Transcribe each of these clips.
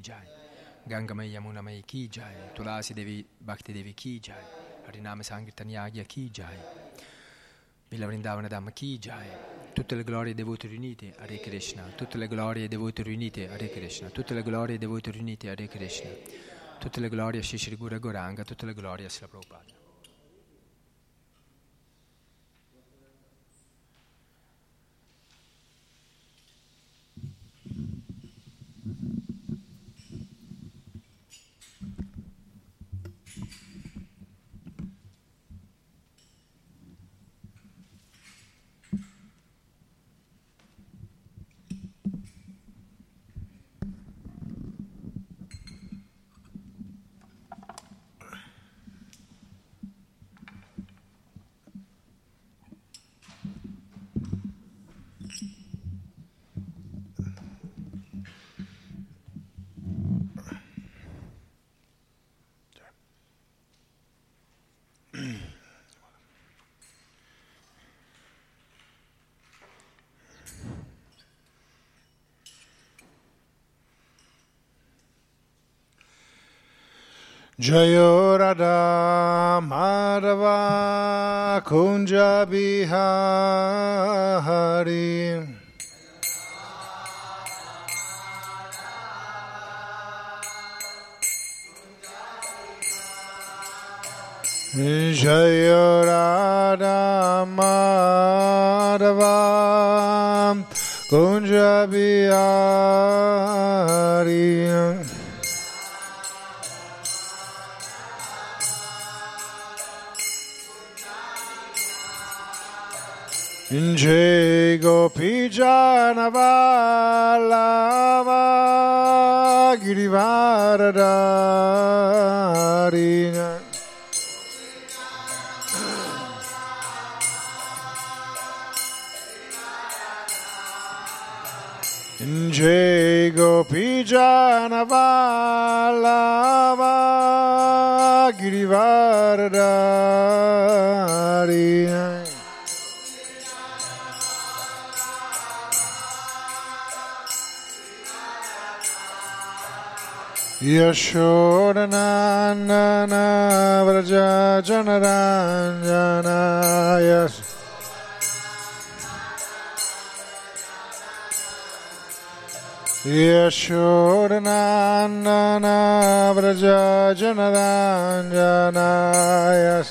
jai Gangamai Yamunamai ki jai Tulasi Devi Bhakti Devi ki jai Harinama Sankirtan Yagya ki jai Villa Vrindavana Dhamma ki jai tutte le glorie devoti riunite Hare Krishna. Tutte le glorie devoti riunite Hare Krishna. Tutte le glorie devoti riunite Hare Krishna. Tutte le glorie a Shishri Gura Goranga. Tutte le glorie a Sila Prabhupada Jayo Radha Madhava Kunja Bihari. Jayo Radha Madhava Kunja Bihari Jai Gopi Janavallava Girivaradari Jai Gopi Janavallava Yashodanana Vraja Janaranjana Yas Yashodanana Vraja Janaranjana Yas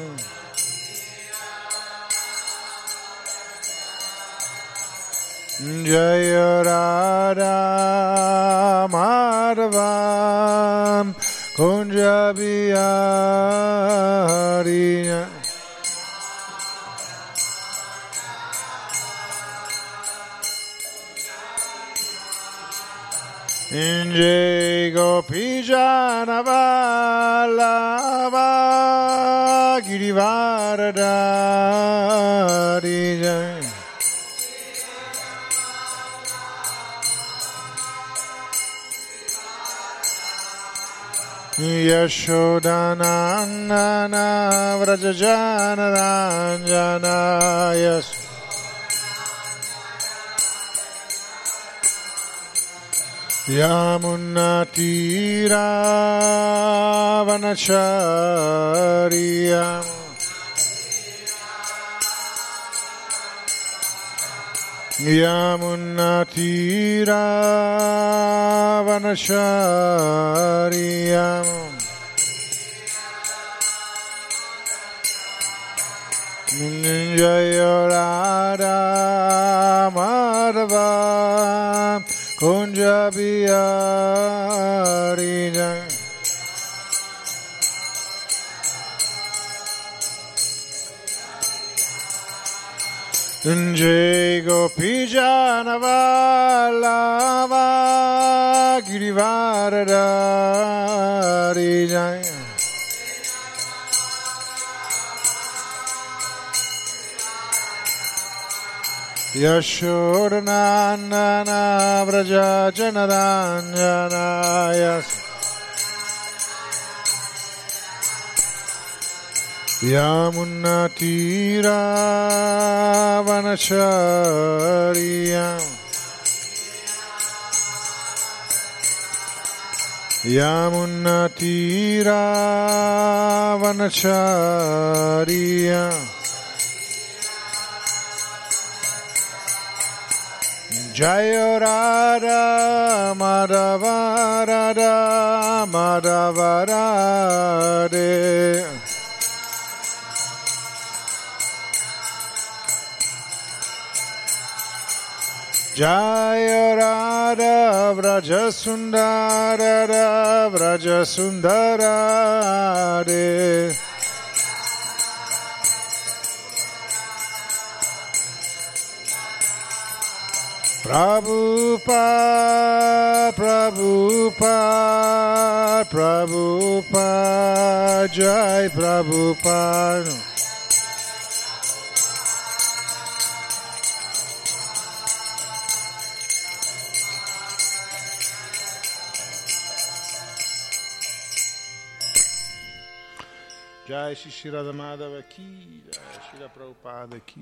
Madhava Kunja Bihari Inje Gopi Janavallava Girivaradari यशोदानान्दना व्रजजानराञ्जनाय यामुन्नतीरावनचार्याम् यामुन्नतीरावनचार्याम् Jaya Radha Madhava Kunja Bihari Jai Gopi Janavallava Girivaradari Jai यशोर्नान्नव्रजनराञ्जनाय यामुन्नतीरावनशर्याम् यामुन्नतीरावनचार्या Jaya Radha Madhava Radha Madhava Radhe Jaya Radha Vraja Sundara Vraja Sundara Prabhupada, Prabhupada, Prabhupada, Jai Prabhupada. Jai Shri Radha Madhava Ki, Jai Shri Prabhupada Ki.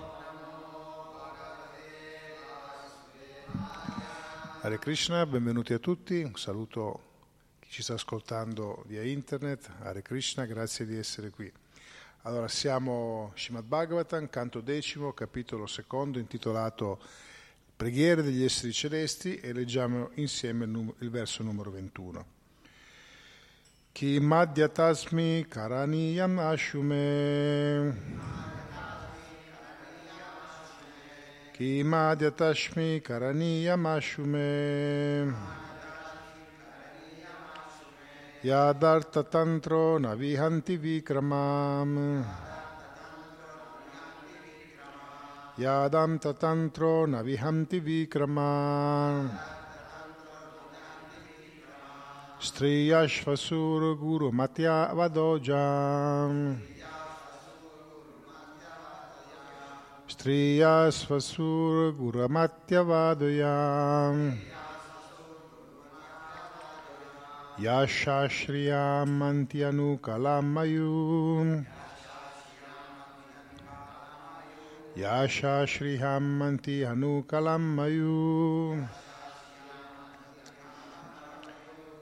Hare Krishna, benvenuti a tutti, un saluto a chi ci sta ascoltando via internet, Hare Krishna, grazie di essere qui. Allora, siamo Srimad Bhagavatam, canto decimo, capitolo secondo, intitolato Preghiere degli esseri celesti e leggiamo insieme il, num- il verso numero 21. Ki madhyatasmi karaniyam ashume Kimadyatashmi karaniyam Yadarta tantro navihanti vikramam. Yadamta tantro navihanti vikramam Striyashvasur guru matya vadojam Striyasvasur guramatyavadayam Yashashriyam mantyanu Yashashriham mantyanu kalammayu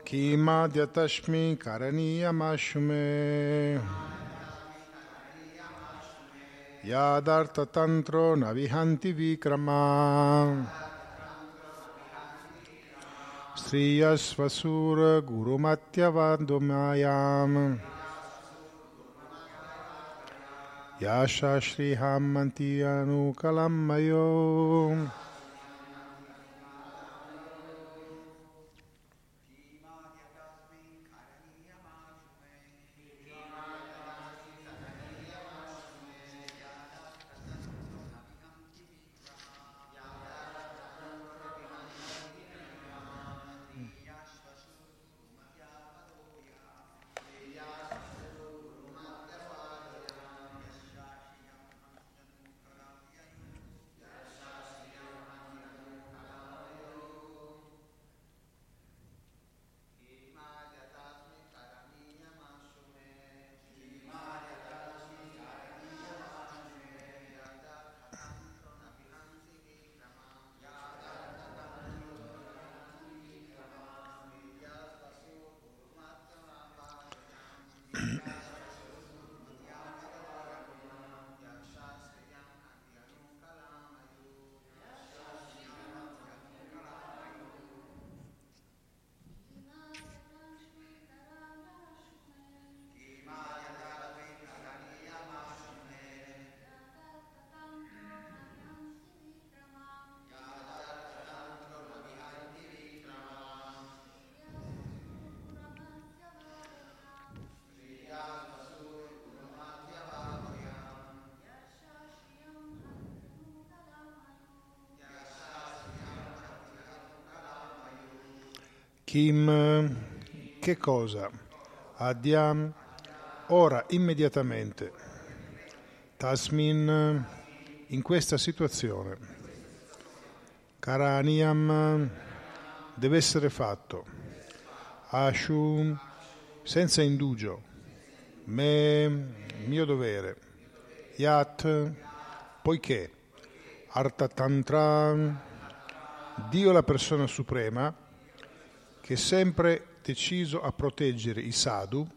Kimadyatashmi karaniyamashme Yadarta tantro navihanti vikrama. Striyasvasura gurumatyavadomayam Yasha Shriham Mantiyanu Kalammayo Kim, che cosa? Adyam, ora immediatamente. Tasmin, in questa situazione. Karaniam, deve essere fatto. Ashu, senza indugio. Me, mio dovere. Yat, poiché. Artatantra, Dio la persona suprema, che è sempre deciso a proteggere i sadhu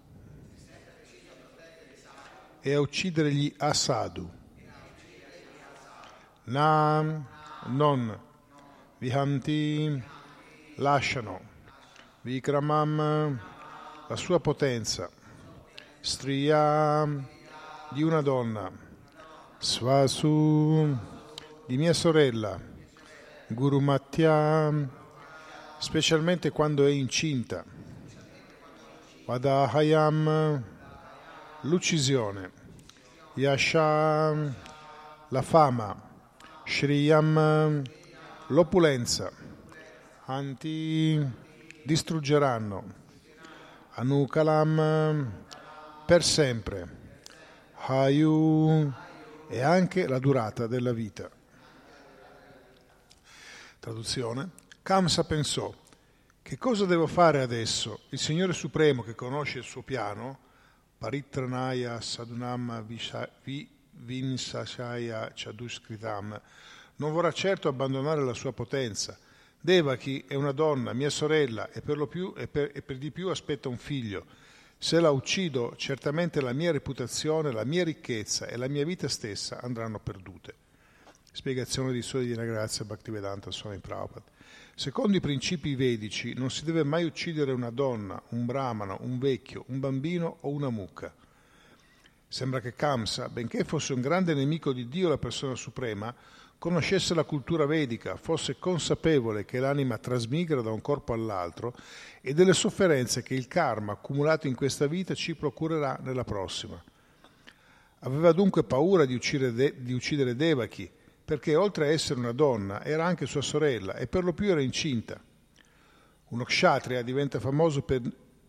e a uccidere gli asadu. Nam, non, vihanti, lasciano, vikramam, la sua potenza, striya, di una donna, svasu, di mia sorella, Guru Matya, specialmente quando è incinta, Vadahayam, l'uccisione, Yasham, la fama, Shriyam, l'opulenza, Anti, distruggeranno, Anukalam, per sempre, Hayu, e anche la durata della vita. Traduzione. Kamsa pensò, che cosa devo fare adesso? Il Signore Supremo che conosce il suo piano, Paritranaya Sadunam Vinsashaya Chaduskritam, non vorrà certo abbandonare la sua potenza. Devaki è una donna, mia sorella, e per, più, e per, e per di più aspetta un figlio. Se la uccido, certamente la mia reputazione, la mia ricchezza e la mia vita stessa andranno perdute. Spiegazione di Sole di Grazia Bhaktivedanta Swami Prabhupada. Secondo i principi vedici non si deve mai uccidere una donna, un brahmano, un vecchio, un bambino o una mucca. Sembra che Kamsa, benché fosse un grande nemico di Dio, la persona suprema, conoscesse la cultura vedica, fosse consapevole che l'anima trasmigra da un corpo all'altro e delle sofferenze che il karma accumulato in questa vita ci procurerà nella prossima. Aveva dunque paura di uccidere, De- di uccidere Devaki, perché oltre a essere una donna era anche sua sorella e per lo più era incinta. Uno kshatriya diventa famoso per,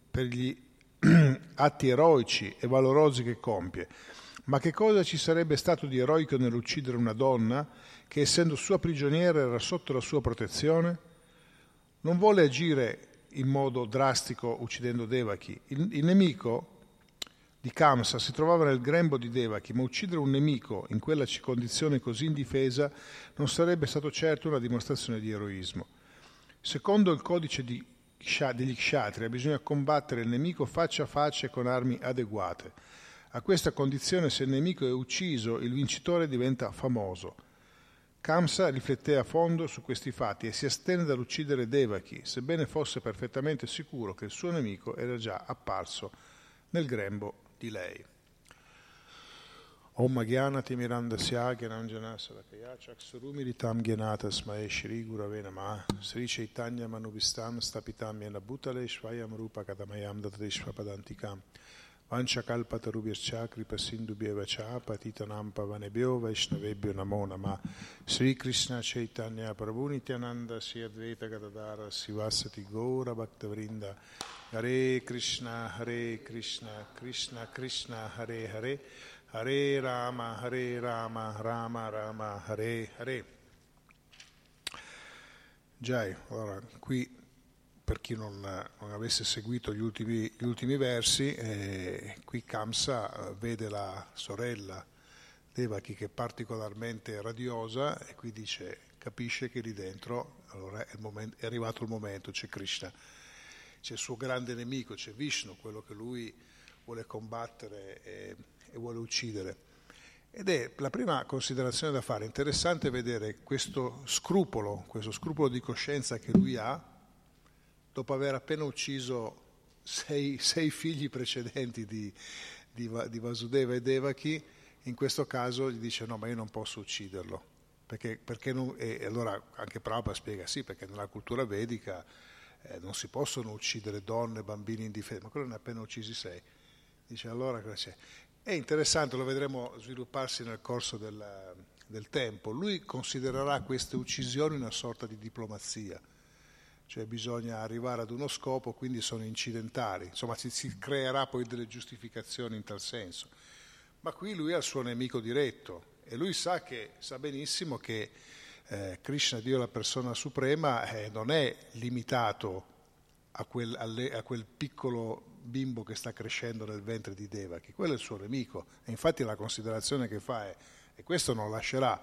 per gli atti eroici e valorosi che compie, ma che cosa ci sarebbe stato di eroico nell'uccidere una donna che essendo sua prigioniera era sotto la sua protezione? Non vuole agire in modo drastico uccidendo Devaki. Il, il nemico di Kamsa si trovava nel grembo di Devaki, ma uccidere un nemico in quella condizione così indifesa non sarebbe stato certo una dimostrazione di eroismo. Secondo il codice di, degli Kshatriya bisogna combattere il nemico faccia a faccia con armi adeguate. A questa condizione, se il nemico è ucciso, il vincitore diventa famoso. Kamsa rifletté a fondo su questi fatti e si astenne dall'uccidere Devaki, sebbene fosse perfettamente sicuro che il suo nemico era già apparso nel grembo di lei. Om Gyanati Mirandasya Gyananjana Salakaya Chaksurumiritam Gyanata Smae Shri Gurave Nama Sri Chaitanya Manubhistam Stapitam Yena Bhutale Shvayam Rupa Kadamayam Dadrishva Padantikam Vanchakalpatarubhyascha Cha Patitanam Pavanebhyo Vaishnavebhyo Namo Nama. Sri Krishna Chaitanya Prabhu Nityananda Sri Advaita Gadadara Sivasati Gora Bhaktavrinda Hare Krishna, Hare Krishna, Krishna Krishna, Hare Hare, Hare Rama, Hare Rama, Rama Rama, Hare Hare. Jai, allora qui per chi non, non avesse seguito gli ultimi, gli ultimi versi, eh, qui Kamsa vede la sorella Devaki che è particolarmente radiosa e qui dice, capisce che lì dentro allora è, momento, è arrivato il momento, c'è Krishna c'è il suo grande nemico, c'è Vishnu, quello che lui vuole combattere e, e vuole uccidere. Ed è la prima considerazione da fare, interessante vedere questo scrupolo, questo scrupolo di coscienza che lui ha, dopo aver appena ucciso sei, sei figli precedenti di, di, di, Vasudeva e Devaki, in questo caso gli dice no, ma io non posso ucciderlo. Perché, perché non, e allora anche Prabhupada spiega sì, perché nella cultura vedica eh, non si possono uccidere donne, bambini indifesi, ma quello ne ha appena uccisi sei. Dice allora cosa c'è? È interessante, lo vedremo svilupparsi nel corso del, del tempo. Lui considererà queste uccisioni una sorta di diplomazia, cioè bisogna arrivare ad uno scopo, quindi sono incidentali, insomma si, si creerà poi delle giustificazioni in tal senso. Ma qui lui ha il suo nemico diretto e lui sa, che, sa benissimo che eh, Krishna, Dio la persona suprema, eh, non è limitato a quel, alle, a quel, piccolo bimbo che sta crescendo nel ventre di Devaki, quello è il suo nemico. E infatti la considerazione che fa è, e questo non lascerà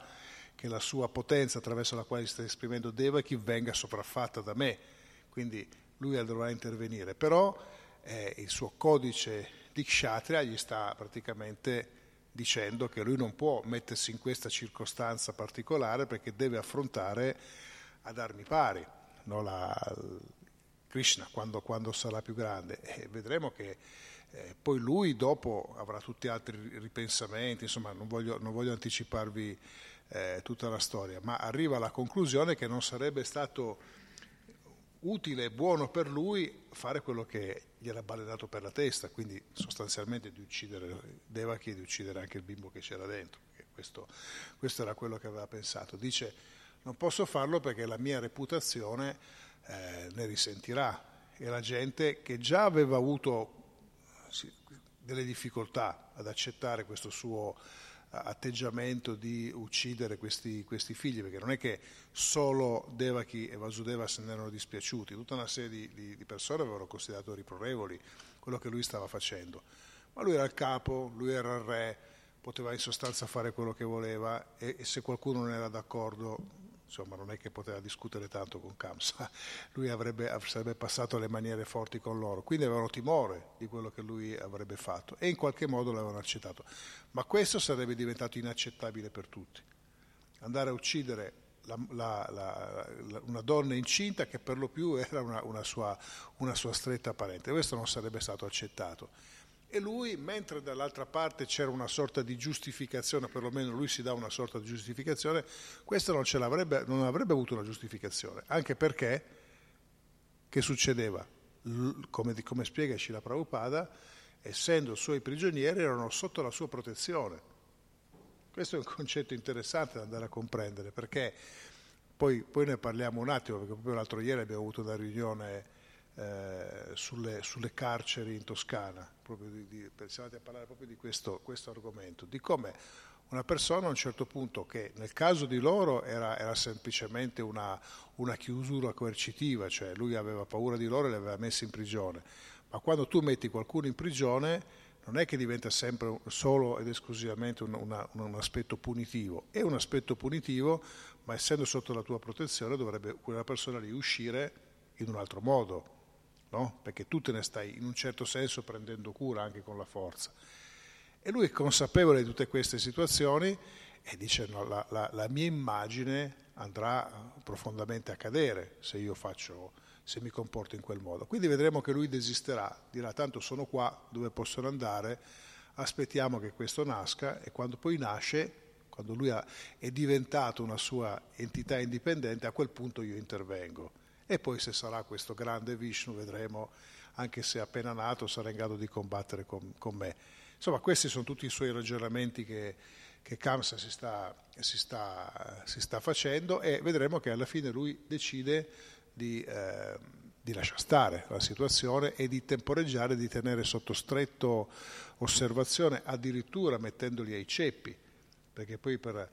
che la sua potenza attraverso la quale sta esprimendo Devaki venga sopraffatta da me, quindi lui dovrà intervenire, però eh, il suo codice di Kshatriya gli sta praticamente dicendo che lui non può mettersi in questa circostanza particolare perché deve affrontare ad armi pari no, la, Krishna quando, quando, sarà più grande. E vedremo che eh, poi lui dopo avrà tutti altri ripensamenti, insomma non voglio, non voglio anticiparvi eh, tutta la storia, ma arriva alla conclusione che non sarebbe stato utile e buono per lui fare quello che gli era balenato per la testa, quindi sostanzialmente di uccidere Devaki e di uccidere anche il bimbo che c'era dentro. Questo, questo, era quello che aveva pensato. Dice non posso farlo perché la mia reputazione eh, ne risentirà e la gente che già aveva avuto delle difficoltà ad accettare questo suo atteggiamento di uccidere questi, questi, figli, perché non è che solo Devaki e Vasudeva se ne erano dispiaciuti, tutta una serie di, di, di persone avevano considerato riprorevoli quello che lui stava facendo. Ma lui era il capo, lui era il re, poteva in sostanza fare quello che voleva e, e se qualcuno non era d'accordo insomma non è che poteva discutere tanto con Kamsa, lui avrebbe, sarebbe passato le maniere forti con loro, quindi avevano timore di quello che lui avrebbe fatto e in qualche modo l'avevano accettato. Ma questo sarebbe diventato inaccettabile per tutti. Andare a uccidere la, la, la, una donna incinta che per lo più era una, una, sua, una sua stretta parente, questo non sarebbe stato accettato. E lui, mentre dall'altra parte c'era una sorta di giustificazione, perlomeno lui si dà una sorta di giustificazione, questo non, non avrebbe avuto una giustificazione, anche perché, che succedeva? Come, come spiega Shila Prabhupada, essendo suoi prigionieri erano sotto la sua protezione. Questo è un concetto interessante da andare a comprendere, perché poi, poi ne parliamo un attimo, perché proprio l'altro ieri abbiamo avuto una riunione eh, sulle, sulle, carceri in Toscana, di, di, andati a parlare proprio di questo, questo, argomento, di come una persona a un certo punto, che nel caso di loro era, era semplicemente una, una, chiusura coercitiva, cioè lui aveva paura di loro e li aveva messi in prigione, ma quando tu metti qualcuno in prigione non è che diventa sempre solo ed esclusivamente un, una, un aspetto punitivo, è un aspetto punitivo, ma essendo sotto la tua protezione dovrebbe quella persona lì uscire in un altro modo, no? perché tu te ne stai in un certo senso prendendo cura anche con la forza. E lui è consapevole di tutte queste situazioni e dice no, la, la, la mia immagine andrà profondamente a cadere se io faccio, se mi comporto in quel modo. Quindi vedremo che lui desisterà, dirà tanto sono qua dove possono andare, aspettiamo che questo nasca e quando poi nasce, quando lui è diventato una sua entità indipendente, a quel punto io intervengo e poi se sarà questo grande Vishnu vedremo, anche se appena nato sarà in grado di combattere con, con me. Insomma, questi sono tutti i suoi ragionamenti che, che Kamsa si sta, si, sta, si sta, facendo e vedremo che alla fine lui decide di, eh, di lasciare stare la situazione e di temporeggiare, di tenere sotto stretto osservazione, addirittura mettendoli ai ceppi, perché poi per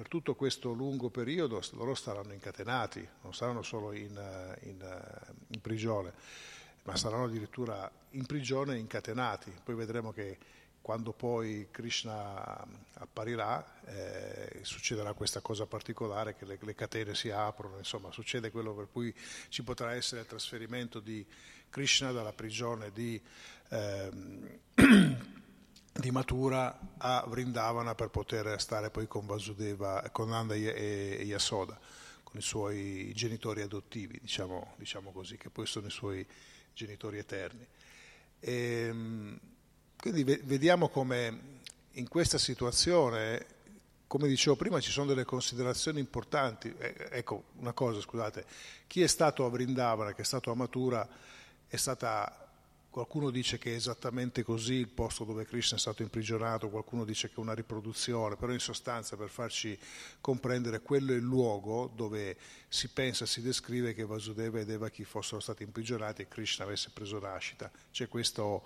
per tutto questo lungo periodo loro saranno incatenati, non saranno solo in, eh, in, eh, in prigione, ma saranno addirittura in prigione incatenati. Poi vedremo che quando poi Krishna apparirà eh, succederà questa cosa particolare che le, le, catene si aprono, insomma succede quello per cui ci potrà essere il trasferimento di Krishna dalla prigione di... Eh, di Matura a Vrindavana per poter stare poi con Vasudeva, con Nanda e Yasoda, con i suoi genitori adottivi, diciamo, diciamo così, che poi sono i suoi genitori eterni. E, ehm, quindi vediamo come in questa situazione, come dicevo prima, ci sono delle considerazioni importanti. ecco, una cosa, scusate, chi è stato a Vrindavana, che è stato a Matura, è stata Qualcuno dice che è esattamente così il posto dove Krishna è stato imprigionato, qualcuno dice che è una riproduzione, però in sostanza per farci comprendere quello è il luogo dove si pensa, si descrive che Vasudeva e Devaki fossero stati imprigionati e Krishna avesse preso Rashita. C'è questo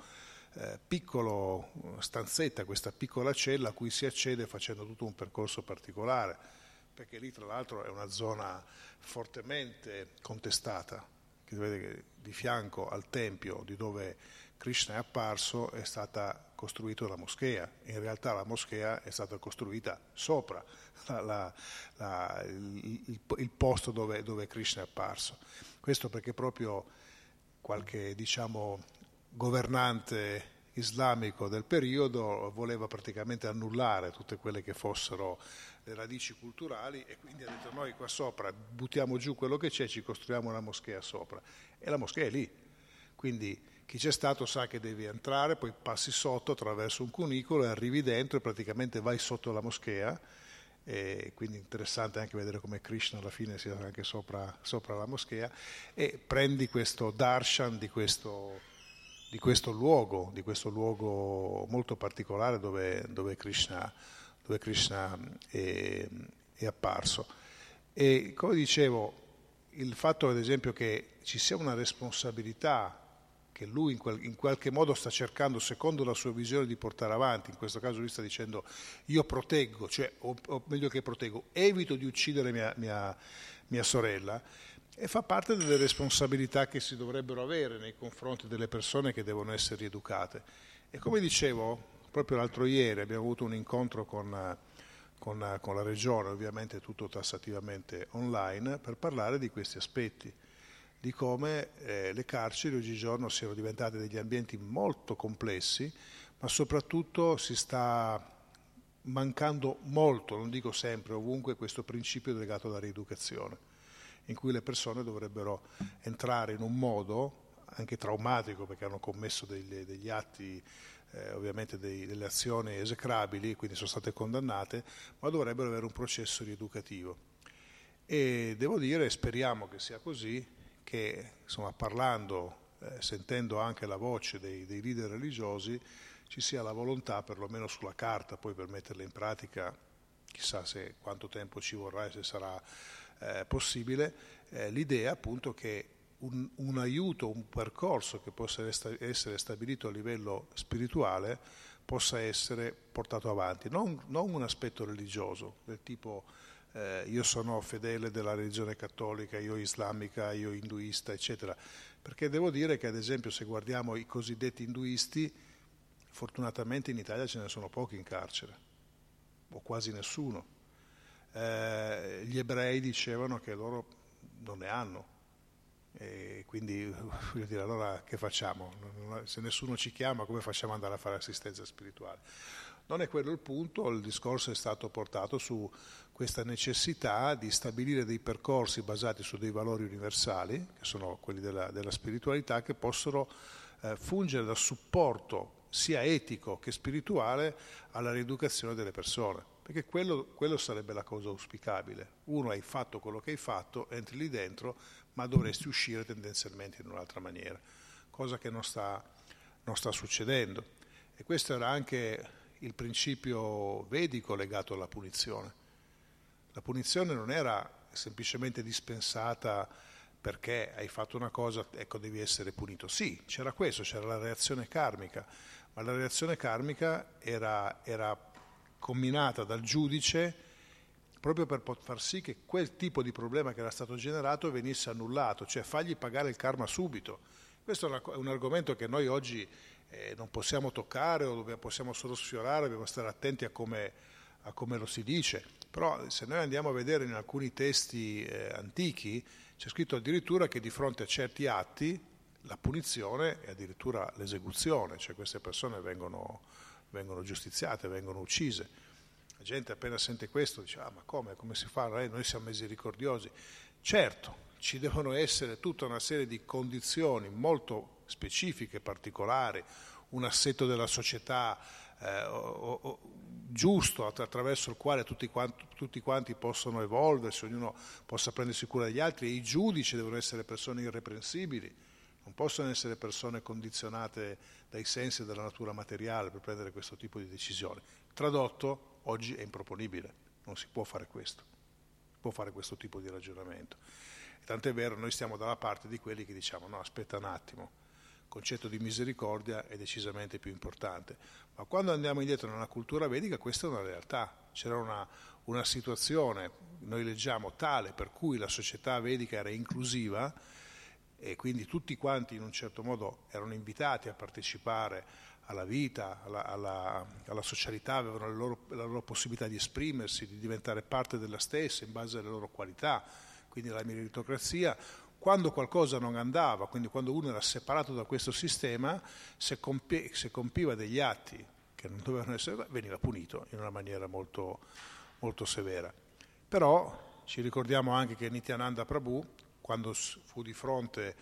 eh, piccolo stanzetta, questa piccola cella a cui si accede facendo tutto un percorso particolare, perché lì tra l'altro è una zona fortemente contestata che vede che di fianco al tempio di dove Krishna è apparso è stata costruita la moschea. In realtà la moschea è stata costruita sopra la, la, la, il, il, posto dove, dove, Krishna è apparso. Questo perché proprio qualche diciamo, governante islamico del periodo voleva praticamente annullare tutte quelle che fossero le radici culturali e quindi ha detto noi qua sopra buttiamo giù quello che c'è, ci costruiamo una moschea sopra e la moschea è lì. Quindi chi c'è stato sa che devi entrare, poi passi sotto attraverso un cunicolo e arrivi dentro e praticamente vai sotto la moschea. E quindi interessante anche vedere come Krishna alla fine sia anche sopra, sopra la moschea e prendi questo darshan di questo, di questo luogo, di questo luogo molto particolare dove, dove Krishna dove Krishna è, è apparso. E come dicevo, il fatto ad esempio che ci sia una responsabilità che lui in, quel, in, qualche modo sta cercando, secondo la sua visione, di portare avanti, in questo caso lui sta dicendo io proteggo, cioè, o, o meglio che proteggo, evito di uccidere mia, mia, mia sorella, e fa parte delle responsabilità che si dovrebbero avere nei confronti delle persone che devono essere rieducate. E come dicevo, Proprio l'altro ieri abbiamo avuto un incontro con, con, con la Regione, ovviamente tutto tassativamente online, per parlare di questi aspetti, di come eh, le carceri oggigiorno siano diventate degli ambienti molto complessi, ma soprattutto si sta mancando molto, non dico sempre, ovunque, questo principio legato alla rieducazione, in cui le persone dovrebbero entrare in un modo anche traumatico perché hanno commesso degli, degli atti eh, ovviamente dei, delle azioni esecrabili, quindi sono state condannate, ma dovrebbero avere un processo rieducativo. E devo dire, speriamo che sia così, che insomma, parlando, eh, sentendo anche la voce dei, dei leader religiosi, ci sia la volontà, perlomeno sulla carta, poi per metterla in pratica, chissà se quanto tempo ci vorrà e se sarà eh, possibile, eh, l'idea appunto che un, un, aiuto, un percorso che possa essere stabilito a livello spirituale possa essere portato avanti, non, non un aspetto religioso del tipo eh, io sono fedele della religione cattolica, io islamica, io induista, eccetera, perché devo dire che ad esempio se guardiamo i cosiddetti induisti, fortunatamente in Italia ce ne sono pochi in carcere, o quasi nessuno. Eh, gli ebrei dicevano che loro non ne hanno, e quindi voglio dire, allora che facciamo? Se nessuno ci chiama, come facciamo ad andare a fare assistenza spirituale? Non è quello il punto, il discorso è stato portato su questa necessità di stabilire dei percorsi basati su dei valori universali, che sono quelli della, della spiritualità, che possono eh, fungere da supporto sia etico che spirituale alla rieducazione delle persone, perché quello, quello sarebbe la cosa auspicabile. Uno hai fatto quello che hai fatto, entri lì dentro, ma dovresti uscire tendenzialmente in un'altra maniera, cosa che non sta, non sta succedendo. E questo era anche il principio vedico legato alla punizione. La punizione non era semplicemente dispensata perché hai fatto una cosa, ecco devi essere punito. Sì, c'era questo, c'era la reazione karmica, ma la reazione karmica era, era combinata dal giudice proprio per far sì che quel tipo di problema che era stato generato venisse annullato, cioè fargli pagare il karma subito. Questo è un argomento che noi oggi eh, non possiamo toccare o possiamo solo sfiorare, dobbiamo stare attenti a come, a come, lo si dice, però se noi andiamo a vedere in alcuni testi eh, antichi c'è scritto addirittura che di fronte a certi atti la punizione è addirittura l'esecuzione, cioè queste persone vengono, vengono giustiziate, vengono uccise. La gente appena sente questo dice, ah ma come, come si fa? Noi siamo misericordiosi. Certo, ci devono essere tutta una serie di condizioni molto specifiche, particolari, un assetto della società eh, o, o, giusto attraverso il quale tutti quanti, tutti quanti, possono evolversi, ognuno possa prendersi cura degli altri i giudici devono essere persone irreprensibili, non possono essere persone condizionate dai sensi della natura materiale per prendere questo tipo di decisioni. Tradotto, oggi è improponibile, non si può fare questo, può fare questo tipo di ragionamento. E tant'è vero, noi stiamo dalla parte di quelli che diciamo no, aspetta un attimo, il concetto di misericordia è decisamente più importante. Ma quando andiamo indietro nella cultura vedica questa è una realtà, c'era una, una situazione, noi leggiamo, tale per cui la società vedica era inclusiva, e quindi tutti quanti in un certo modo erano invitati a partecipare alla vita, alla, alla, alla socialità, avevano la loro, la loro, possibilità di esprimersi, di diventare parte della stessa in base alle loro qualità, quindi la meritocrazia. Quando qualcosa non andava, quindi quando uno era separato da questo sistema, se, compie, se compiva degli atti che non dovevano essere, veniva punito in una maniera molto, molto severa. Però ci ricordiamo anche che Nityananda Prabhu quando fu di fronte,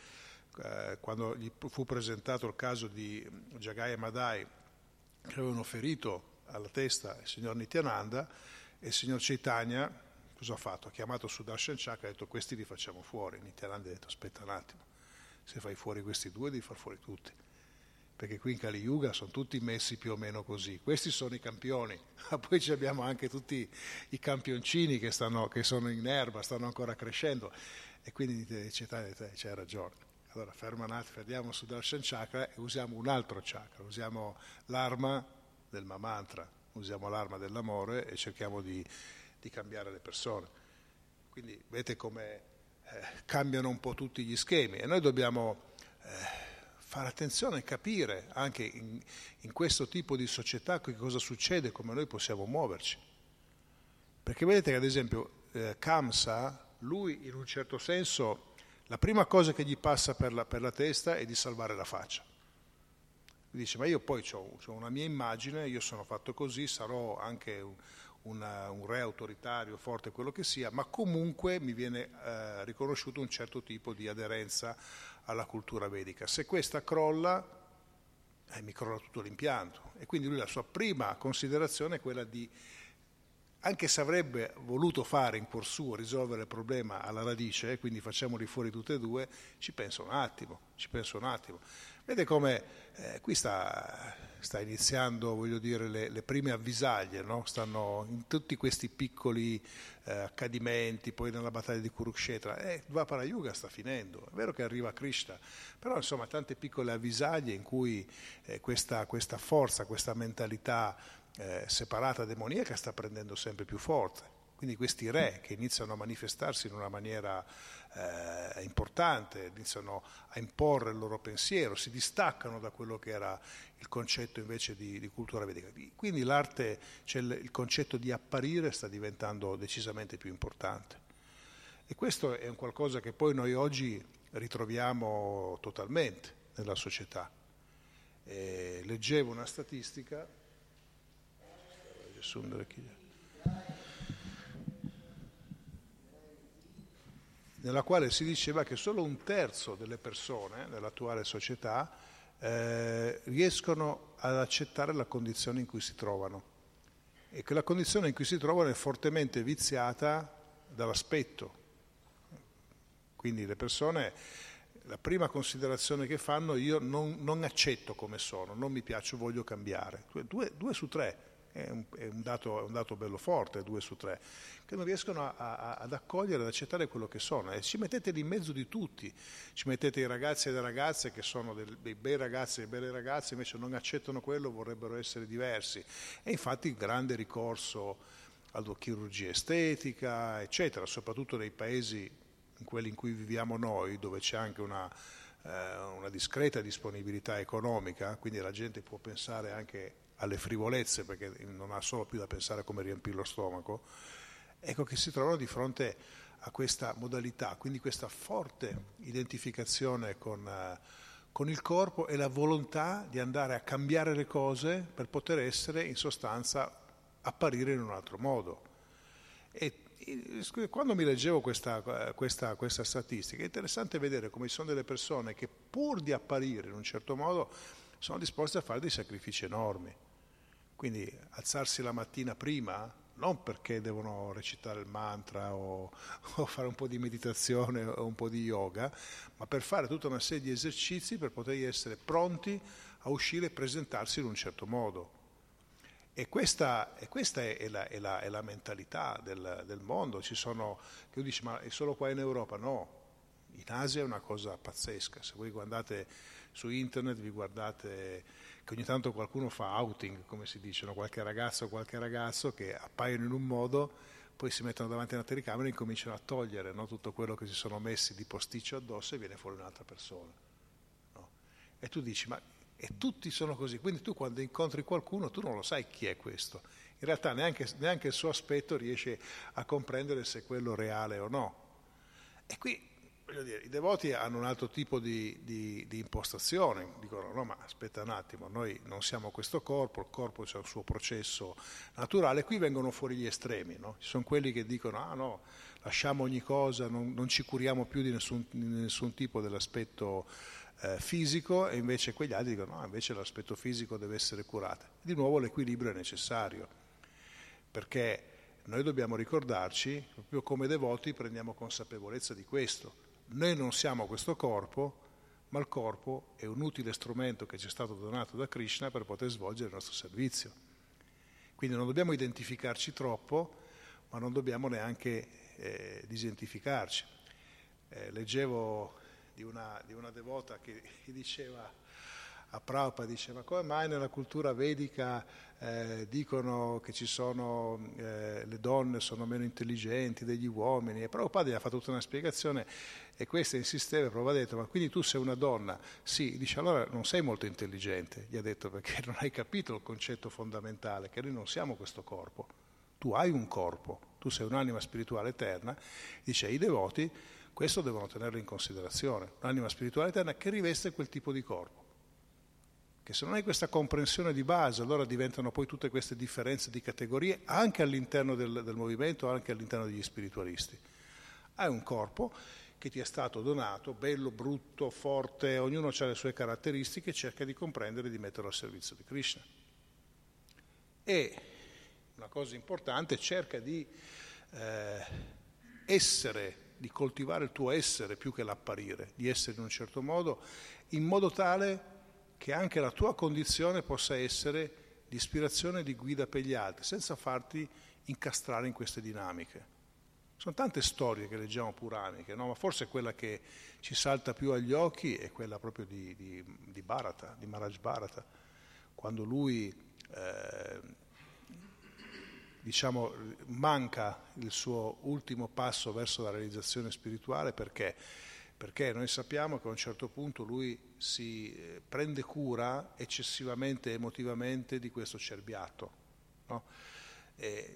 eh, quando gli fu presentato il caso di Jagai e Madai che avevano ferito alla testa il signor Nityananda e il signor Chaitanya cosa ha fatto? Ha chiamato Sudarshan Chakra e ha detto questi li facciamo fuori. Nityananda ha detto aspetta un attimo, se fai fuori questi due devi far fuori tutti perché qui in Kali Yuga sono tutti messi più o meno così. Questi sono i campioni, ma poi abbiamo anche tutti i campioncini che, stanno, che sono in erba, stanno ancora crescendo. E quindi dice, c'hai ragione. Allora ferma un attimo, fermiamo su Darshan Chakra e usiamo un altro chakra, usiamo l'arma del Mamantra, usiamo l'arma dell'amore e cerchiamo di, di cambiare le persone. Quindi vedete come eh, cambiano un po' tutti gli schemi e noi dobbiamo eh, fare attenzione e capire anche in, in questo tipo di società che cosa succede, come noi possiamo muoverci. Perché vedete che ad esempio eh, Kamsa lui in un certo senso la prima cosa che gli passa per la, per la testa è di salvare la faccia. Dice, ma io poi ho una mia immagine, io sono fatto così, sarò anche un, una, un re autoritario, forte, quello che sia, ma comunque mi viene eh, riconosciuto un certo tipo di aderenza alla cultura vedica. Se questa crolla, eh, mi crolla tutto l'impianto. E quindi lui la sua prima considerazione è quella di anche se avrebbe voluto fare in cuor suo risolvere il problema alla radice, quindi facciamoli fuori tutte e due, ci penso un attimo, ci penso un attimo. Vede come eh, qui sta, sta, iniziando, voglio dire, le, le prime avvisaglie, no? stanno in tutti questi piccoli eh, accadimenti, poi nella battaglia di Kurukshetra, eh, Dvapara Yuga sta finendo, è vero che arriva Krishna, però insomma tante piccole avvisaglie in cui eh, questa, questa forza, questa mentalità eh, separata demoniaca sta prendendo sempre più forza. Quindi questi re che iniziano a manifestarsi in una maniera eh, importante, iniziano a imporre il loro pensiero, si distaccano da quello che era il concetto invece di, di cultura vedica. Quindi l'arte, cioè il, il concetto di apparire sta diventando decisamente più importante. E questo è un qualcosa che poi noi oggi ritroviamo totalmente nella società. E leggevo una statistica nella quale si diceva che solo un terzo delle persone nell'attuale società eh, riescono ad accettare la condizione in cui si trovano e che la condizione in cui si trovano è fortemente viziata dall'aspetto. Quindi le persone, la prima considerazione che fanno, io non, non accetto come sono, non mi piace, voglio cambiare. Due, due su tre è un, è un, dato, è un dato, bello forte, due su tre, che non riescono a, a, ad accogliere, ad accettare quello che sono. E ci mettete lì in mezzo di tutti, ci mettete i ragazzi e le ragazze che sono del, dei bei ragazzi e belle ragazze, invece non accettano quello, vorrebbero essere diversi. E infatti il grande ricorso alla chirurgia estetica, eccetera, soprattutto nei paesi, in quelli in cui viviamo noi, dove c'è anche una, eh, una discreta disponibilità economica, quindi la gente può pensare anche alle frivolezze, perché non ha solo più da pensare a come riempire lo stomaco, ecco che si trovano di fronte a questa modalità, quindi questa forte identificazione con, uh, con il corpo e la volontà di andare a cambiare le cose per poter essere in sostanza apparire in un altro modo. E quando mi leggevo questa, questa, questa, statistica è interessante vedere come ci sono delle persone che pur di apparire in un certo modo sono disposte a fare dei sacrifici enormi. Quindi alzarsi la mattina prima non perché devono recitare il mantra o, o, fare un po' di meditazione o un po' di yoga, ma per fare tutta una serie di esercizi per poter essere pronti a uscire e presentarsi in un certo modo. E questa, e questa è, è, la, è, la, è, la, mentalità del, del mondo. Ci sono, che uno dice, ma è solo qua in Europa? No, in Asia è una cosa pazzesca. Se voi guardate su internet, vi guardate che ogni tanto qualcuno fa outing, come si dice, no? qualche ragazzo o qualche ragazzo che appaiono in un modo, poi si mettono davanti a una telecamera e incominciano a togliere no? tutto quello che si sono messi di posticcio addosso e viene fuori un'altra persona. No? E tu dici, ma e tutti sono così, quindi tu quando incontri qualcuno tu non lo sai chi è questo, in realtà neanche, neanche il suo aspetto riesce a comprendere se è quello reale o no. E qui dire, i devoti hanno un altro tipo di, di, di, impostazione, dicono no ma aspetta un attimo, noi non siamo questo corpo, il corpo c'è un suo processo naturale, qui vengono fuori gli estremi, no? ci sono quelli che dicono ah no, lasciamo ogni cosa, non, non ci curiamo più di nessun, di nessun tipo dell'aspetto eh, fisico e invece quegli altri dicono no, invece l'aspetto fisico deve essere curato. Di nuovo l'equilibrio è necessario, perché noi dobbiamo ricordarci, proprio come devoti prendiamo consapevolezza di questo noi non siamo questo corpo, ma il corpo è un utile strumento che ci è stato donato da Krishna per poter svolgere il nostro servizio. Quindi non dobbiamo identificarci troppo, ma non dobbiamo neanche eh, disidentificarci. Eh, leggevo di una, di una, devota che diceva a Prabhupada diceva come mai nella cultura vedica eh, dicono che sono, eh, le donne sono meno intelligenti degli uomini? E Prabhupada gli ha fatto tutta una spiegazione e questa insisteva e Prabhupada ha detto ma quindi tu sei una donna? Sì, dice allora non sei molto intelligente, gli ha detto perché non hai capito il concetto fondamentale che noi non siamo questo corpo, tu hai un corpo, tu sei un'anima spirituale eterna, dice i devoti questo devono tenerlo in considerazione, un'anima spirituale eterna che riveste quel tipo di corpo che se non hai questa comprensione di base, allora diventano poi tutte queste differenze di categorie anche all'interno del, del movimento, anche all'interno degli spiritualisti. Hai un corpo che ti è stato donato, bello, brutto, forte, ognuno ha le sue caratteristiche, cerca di comprendere e di metterlo al servizio di Krishna. E una cosa importante, cerca di eh, essere, di coltivare il tuo essere più che l'apparire, di essere in un certo modo, in modo tale che anche la tua condizione possa essere di ispirazione e di guida per gli altri, senza farti incastrare in queste dinamiche. Sono tante storie che leggiamo puraniche, no? ma forse quella che ci salta più agli occhi è quella proprio di, di, di Bharata, di Maharaj Bharata, quando lui eh, diciamo, manca il suo ultimo passo verso la realizzazione spirituale perché perché noi sappiamo che a un certo punto lui si eh, prende cura eccessivamente emotivamente di questo cerbiato. No?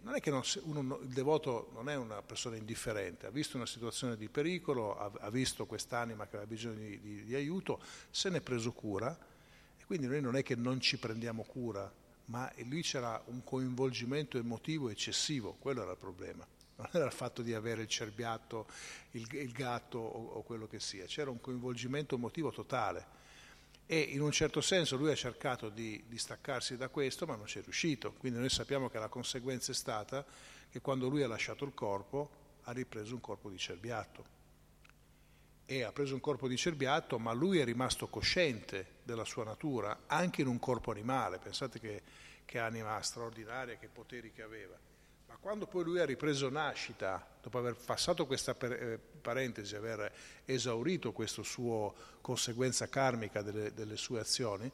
non è che non, uno, il devoto non è una persona indifferente, ha visto una situazione di pericolo, ha, ha visto quest'anima che aveva bisogno di, di, di aiuto, se ne è preso cura e quindi noi non è che non ci prendiamo cura, ma lì c'era un coinvolgimento emotivo eccessivo, quello era il problema non era il fatto di avere il cerbiatto, il, il gatto o, o, quello che sia, c'era un coinvolgimento emotivo totale. E in un certo senso lui ha cercato di, di staccarsi da questo ma non ci è riuscito, quindi noi sappiamo che la conseguenza è stata che quando lui ha lasciato il corpo ha ripreso un corpo di cerbiatto. E ha preso un corpo di cerbiatto ma lui è rimasto cosciente della sua natura anche in un corpo animale, pensate che, che anima straordinaria, che poteri che aveva quando poi lui ha ripreso nascita, dopo aver passato questa eh, parentesi, aver esaurito questa sua conseguenza karmica delle, delle, sue azioni,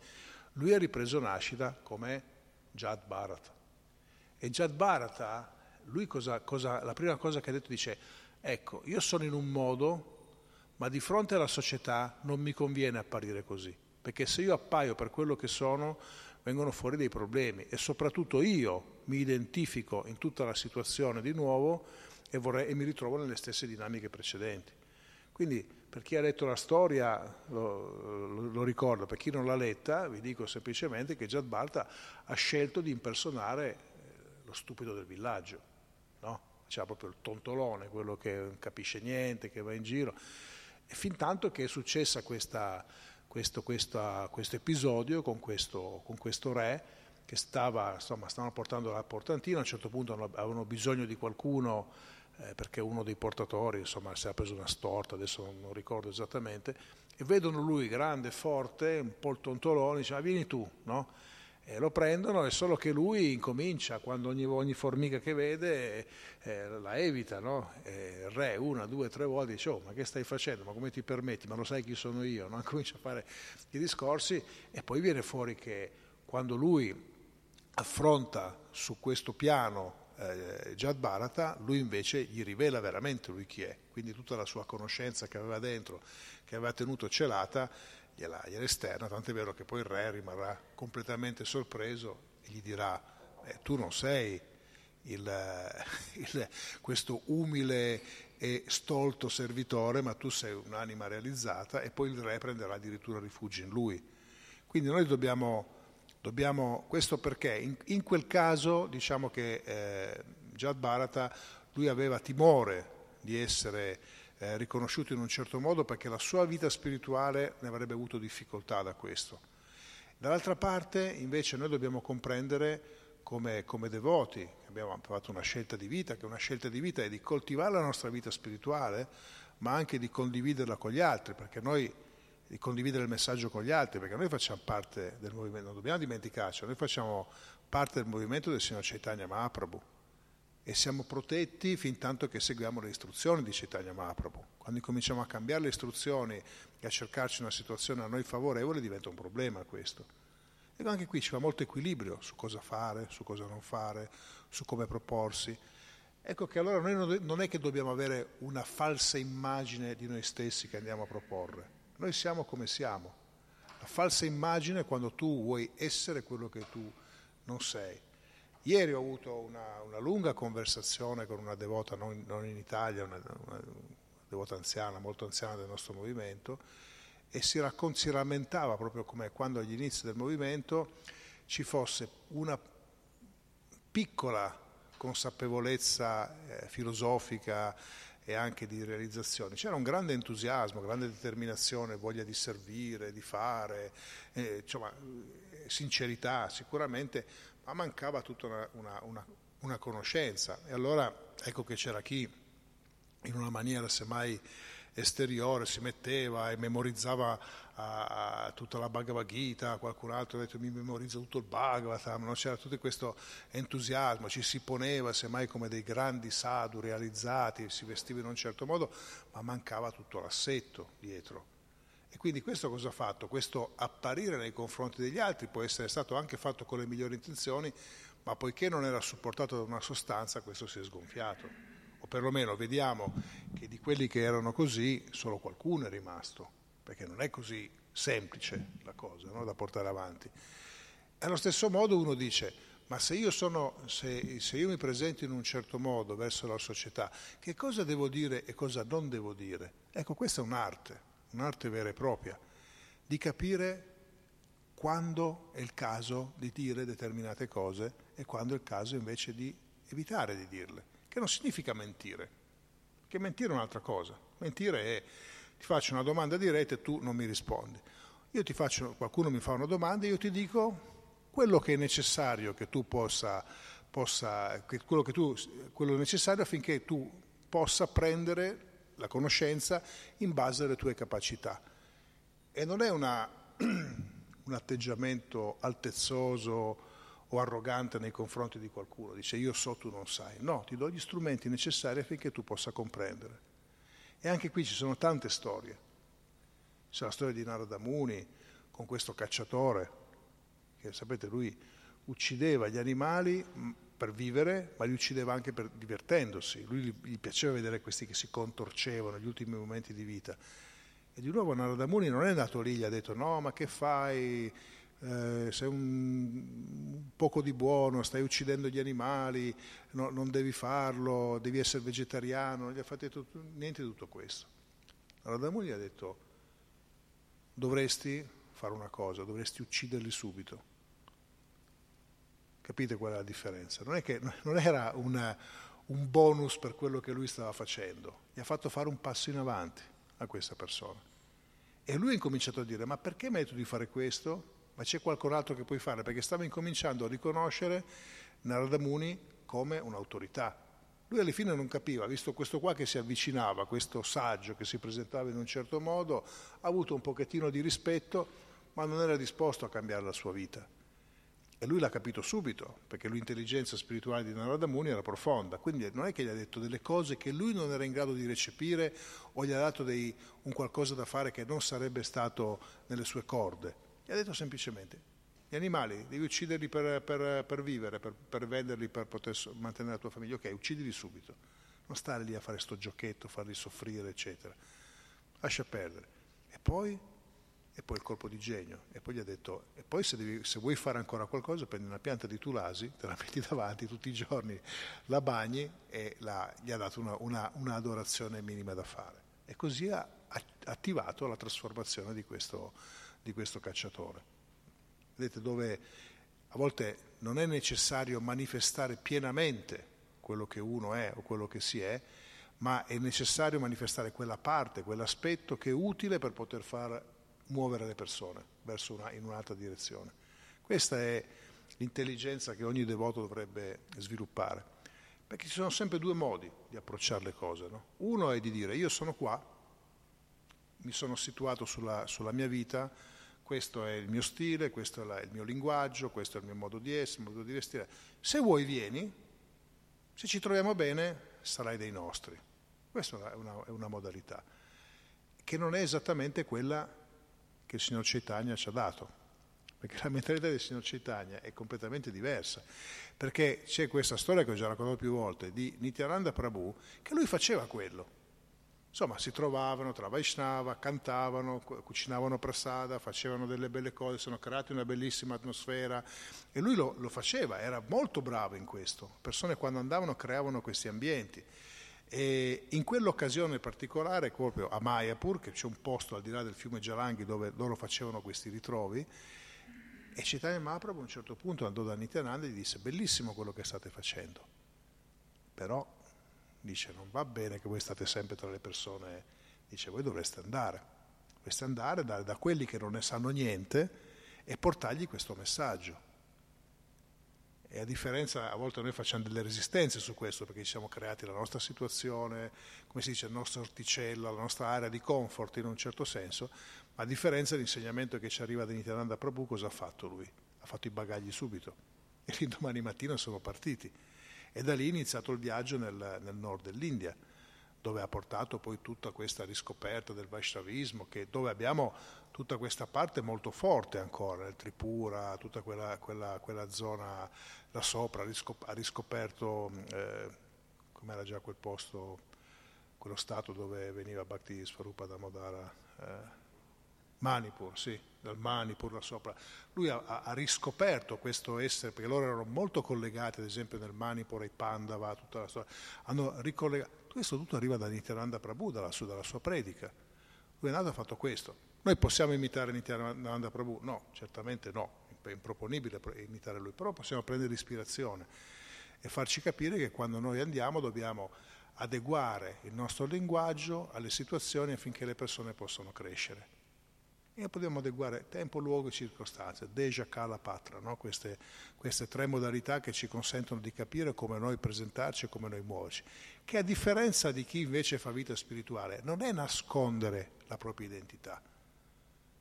lui ha ripreso nascita come Jad Bharata. E Jad Bharata, lui cosa, cosa, la prima cosa che ha detto dice, ecco, io sono in un modo, ma di fronte alla società non mi conviene apparire così, perché se io appaio per quello che sono, vengono fuori dei problemi e soprattutto io mi identifico in tutta la situazione di nuovo e, vorrei, e mi ritrovo nelle stesse dinamiche precedenti. Quindi per chi ha letto la storia lo, lo, lo ricordo, per chi non l'ha letta vi dico semplicemente che Jad Balta ha scelto di impersonare eh, lo stupido del villaggio, no? c'era proprio il tontolone, quello che non capisce niente, che va in giro. E fin tanto che è successa questa questo, questa, questo episodio con questo, con questo, re che stava, insomma, stavano portando la portantina, a un certo punto avevano bisogno di qualcuno eh, perché uno dei portatori insomma, si era preso una storta, adesso non, ricordo esattamente, e vedono lui grande, forte, un po' il tontolone, dice, ah, vieni tu, no? E lo prendono, è solo che lui incomincia, quando ogni, ogni formica che vede eh, la evita, no? il re una, due, tre volte dice, oh ma che stai facendo, ma come ti permetti, ma lo sai chi sono io, no? comincia a fare i discorsi e poi viene fuori che quando lui affronta su questo piano eh, Jad Bharata, lui invece gli rivela veramente lui chi è, quindi tutta la sua conoscenza che aveva dentro, che aveva tenuto celata, gliela, gliela esterna, tant'è vero che poi il re rimarrà completamente sorpreso e gli dirà, eh, tu non sei il, il, questo umile e stolto servitore, ma tu sei un'anima realizzata e poi il re prenderà addirittura rifugio in lui. Quindi noi dobbiamo Dobbiamo, questo perché in, in, quel caso diciamo che eh, Jad Bharata lui aveva timore di essere eh, riconosciuto in un certo modo perché la sua vita spirituale ne avrebbe avuto difficoltà da questo. Dall'altra parte invece noi dobbiamo comprendere come, come devoti, abbiamo fatto una scelta di vita, che una scelta di vita è di coltivare la nostra vita spirituale, ma anche di condividerla con gli altri, perché noi di condividere il messaggio con gli altri, perché noi facciamo parte del movimento, non dobbiamo dimenticarci, noi facciamo parte del movimento del signor Chaitanya Mahaprabhu e siamo protetti fin tanto che seguiamo le istruzioni di Chaitanya Mahaprabhu. Quando cominciamo a cambiare le istruzioni e a cercarci una situazione a noi favorevole diventa un problema questo. E anche qui ci va molto equilibrio su cosa fare, su cosa non fare, su come proporsi. Ecco che allora noi non è che dobbiamo avere una falsa immagine di noi stessi che andiamo a proporre noi siamo come siamo. La falsa immagine è quando tu vuoi essere quello che tu non sei. Ieri ho avuto una, una lunga conversazione con una devota, non, non in Italia, una, una, devota anziana, molto anziana del nostro movimento, e si, raccont- si rammentava proprio come quando agli inizi del movimento ci fosse una piccola consapevolezza eh, filosofica e anche di realizzazioni. C'era un grande entusiasmo, grande determinazione, voglia di servire, di fare, eh, insomma, sincerità sicuramente, ma mancava tutta una, una, una, una conoscenza. E allora ecco che c'era chi in una maniera semmai esteriore si metteva e memorizzava a, a tutta la Bhagavad Gita, qualcun altro ha detto mi memorizza tutto il Bhagavatam, no? c'era tutto questo entusiasmo, ci si poneva semmai come dei grandi sadhu realizzati, si vestiva in un certo modo, ma mancava tutto l'assetto dietro. E quindi questo cosa ha fatto? Questo apparire nei confronti degli altri può essere stato anche fatto con le migliori intenzioni, ma poiché non era supportato da una sostanza, questo si è sgonfiato o perlomeno vediamo che di quelli che erano così solo qualcuno è rimasto, perché non è così semplice la cosa no? da portare avanti. Allo stesso modo uno dice, ma se io, sono, se, se io mi presento in un certo modo verso la società, che cosa devo dire e cosa non devo dire? Ecco, questa è un'arte, un'arte vera e propria, di capire quando è il caso di dire determinate cose e quando è il caso invece di evitare di dirle che non significa mentire, che mentire è un'altra cosa. Mentire è ti faccio una domanda diretta e tu non mi rispondi. Io ti faccio, qualcuno mi fa una domanda e io ti dico quello che è necessario che tu possa, possa quello, tu, quello necessario affinché tu possa prendere la conoscenza in base alle tue capacità. E non è una, un atteggiamento altezzoso, o arrogante nei confronti di qualcuno, dice io so, tu non sai. No, ti do gli strumenti necessari affinché tu possa comprendere. E anche qui ci sono tante storie. C'è la storia di Narada Muni con questo cacciatore, che sapete lui uccideva gli animali per vivere, ma li uccideva anche per divertendosi. Lui gli piaceva vedere questi che si contorcevano negli ultimi momenti di vita. E di nuovo Narada Muni non è andato lì gli ha detto no, ma che fai? eh, sei un, poco di buono, stai uccidendo gli animali, no, non devi farlo, devi essere vegetariano, non gli ha fatto tutto, niente di tutto questo. Adamo gli ha detto, dovresti fare una cosa, dovresti ucciderli subito. Capite qual è la differenza? Non, che, non era una, un bonus per quello che lui stava facendo, gli ha fatto fare un passo in avanti a questa persona. E lui ha incominciato a dire, ma perché mi di fare questo? ma c'è qualcun altro che puoi fare, perché stava incominciando a riconoscere Narada Muni come un'autorità. Lui alla fine non capiva, visto questo qua che si avvicinava, questo saggio che si presentava in un certo modo, ha avuto un pochettino di rispetto, ma non era disposto a cambiare la sua vita. E lui l'ha capito subito, perché l'intelligenza spirituale di Narada Muni era profonda, quindi non è che gli ha detto delle cose che lui non era in grado di recepire o gli ha dato dei, un qualcosa da fare che non sarebbe stato nelle sue corde. Gli ha detto semplicemente, gli animali devi ucciderli per, per, per vivere, per, per, venderli, per poter mantenere la tua famiglia, ok, uccidili subito, non stare lì a fare sto giochetto, farli soffrire, eccetera. Lascia perdere. E poi e poi il colpo di genio. E poi gli ha detto, e poi se, devi, se, vuoi fare ancora qualcosa, prendi una pianta di tulasi, te la metti davanti tutti i giorni, la bagni e la, gli ha dato una, una, una, adorazione minima da fare. E così ha attivato la trasformazione di questo, di questo cacciatore. Vedete dove a volte non è necessario manifestare pienamente quello che uno è o quello che si è, ma è necessario manifestare quella parte, quell'aspetto che è utile per poter fare muovere le persone una, in un'altra direzione. Questa è l'intelligenza che ogni devoto dovrebbe sviluppare, perché ci sono sempre due modi di approcciare le cose. No? Uno è di dire io sono qua, mi sono situato sulla, sulla mia vita, questo è il mio stile, questo è il mio linguaggio, questo è il mio modo di essere, il modo di vestire. Se vuoi vieni, se ci troviamo bene sarai dei nostri. Questa è una, è una modalità, che non è esattamente quella che il signor Chaitanya ci ha dato, perché la mentalità del signor Chaitanya è completamente diversa, perché c'è questa storia che ho già raccontato più volte di Nityananda Prabhu, che lui faceva quello. Insomma, si trovavano tra Vaishnava, cantavano, cucinavano prasada, facevano delle belle cose, sono creati una bellissima atmosfera e lui lo, lo faceva, era molto bravo in questo. Persone quando andavano creavano questi ambienti. E in quell'occasione particolare, proprio a Mayapur, che c'è un posto al di là del fiume Jalanghi dove loro facevano questi ritrovi, e Chaitanya Mahaprabhu a un certo punto andò da Nityananda e gli disse bellissimo quello che state facendo, però dice non va bene che voi state sempre tra le persone, dice voi dovreste andare, dovreste andare da, da quelli che non ne sanno niente e portargli questo messaggio. E a differenza, a volte noi facciamo delle resistenze su questo perché ci siamo creati la nostra situazione, come si dice, il nostro orticello, la nostra area di comfort in un certo senso, ma a differenza dell'insegnamento che ci arriva da Nityananda Prabhu, cosa ha fatto lui? Ha fatto i bagagli subito e l'indomani mattina sono partiti. E da lì è iniziato il viaggio nel, nel nord dell'India dove ha portato poi tutta questa riscoperta del Vaishnavismo, dove abbiamo tutta questa parte molto forte ancora, il Tripura, tutta quella, quella, quella zona là sopra, ha riscoperto, eh, com'era già quel posto, quello stato dove veniva Bhakti Swarupa Damodara, eh, Manipur, sì, dal Manipur là sopra. Lui ha, ha, riscoperto questo essere, perché loro erano molto collegati, ad esempio nel Manipur ai Pandava, tutta la storia, hanno ricollegato questo tutto arriva da Nityananda Prabhu, dalla dalla sua predica. Lui è nato e ha fatto questo. Noi possiamo imitare Nityananda Prabhu? No, certamente no, è improponibile imitare lui, però possiamo prendere ispirazione e farci capire che quando noi andiamo dobbiamo adeguare il nostro linguaggio alle situazioni affinché le persone possano crescere e possiamo adeguare tempo, luogo e circostanze, Deja, Kala, Patra, no? queste, queste, tre modalità che ci consentono di capire come noi presentarci e come noi muoverci, che a differenza di chi invece fa vita spirituale non è nascondere la propria identità.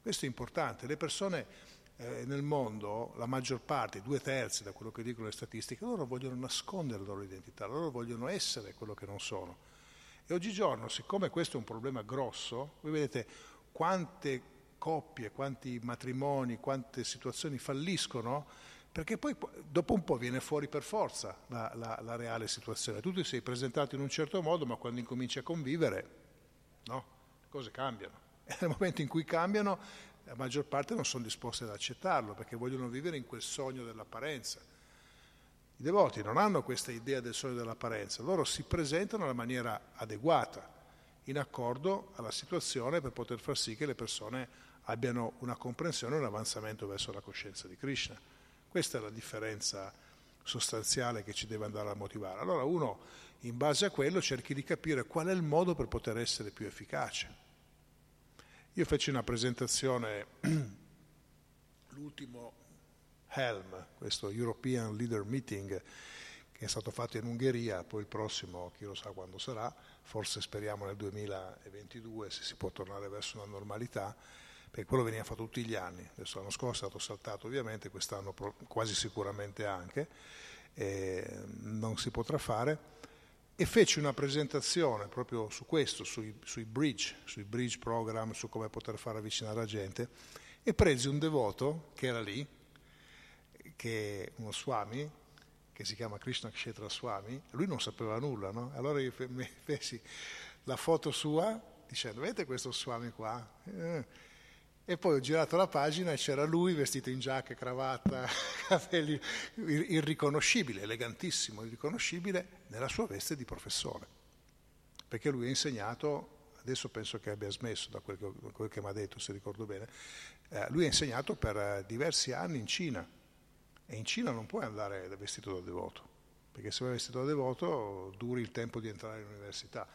Questo è importante, le persone eh, nel mondo, la maggior parte, due terzi da quello che dicono le statistiche, loro vogliono nascondere la loro identità, loro vogliono essere quello che non sono. E oggigiorno, siccome questo è un problema grosso, voi vedete quante coppie, quanti matrimoni, quante situazioni falliscono, perché poi dopo un po' viene fuori per forza la, la, la reale situazione. Tu ti sei presentato in un certo modo, ma quando incominci a convivere, no, le cose cambiano. Nel momento in cui cambiano, la maggior parte non sono disposte ad accettarlo, perché vogliono vivere in quel sogno dell'apparenza. I devoti non hanno questa idea del sogno dell'apparenza, loro si presentano alla maniera adeguata, in accordo alla situazione per poter far sì che le persone abbiano una comprensione e un avanzamento verso la coscienza di Krishna. Questa è la differenza sostanziale che ci deve andare a motivare. Allora uno, in base a quello, cerchi di capire qual è il modo per poter essere più efficace. Io feci una presentazione l'ultimo Helm, questo European Leader Meeting che è stato fatto in Ungheria, poi il prossimo chi lo sa quando sarà, forse speriamo nel 2022 se si può tornare verso una normalità, perché quello veniva fatto tutti gli anni, adesso l'anno scorso è stato saltato ovviamente, quest'anno quasi sicuramente anche, eh, non si potrà fare, e fece una presentazione proprio su questo, sui, sui bridge, sui bridge program, su come poter far avvicinare la gente, e presi un devoto che era lì, che uno swami, che si chiama Krishna Kshetra Swami, lui non sapeva nulla, no? Allora io feci la foto sua dicendo, vedete questo Swami qua? Eh, e poi ho girato la pagina e c'era lui vestito in giacca, cravatta, capelli, irriconoscibile, elegantissimo, irriconoscibile, nella sua veste di professore. Perché lui ha insegnato, adesso penso che abbia smesso da quel che, che mi ha detto, se ricordo bene, eh, lui ha insegnato per diversi anni in Cina. E in Cina non puoi andare vestito da devoto, perché se vai vestito da devoto duri il tempo di entrare all'università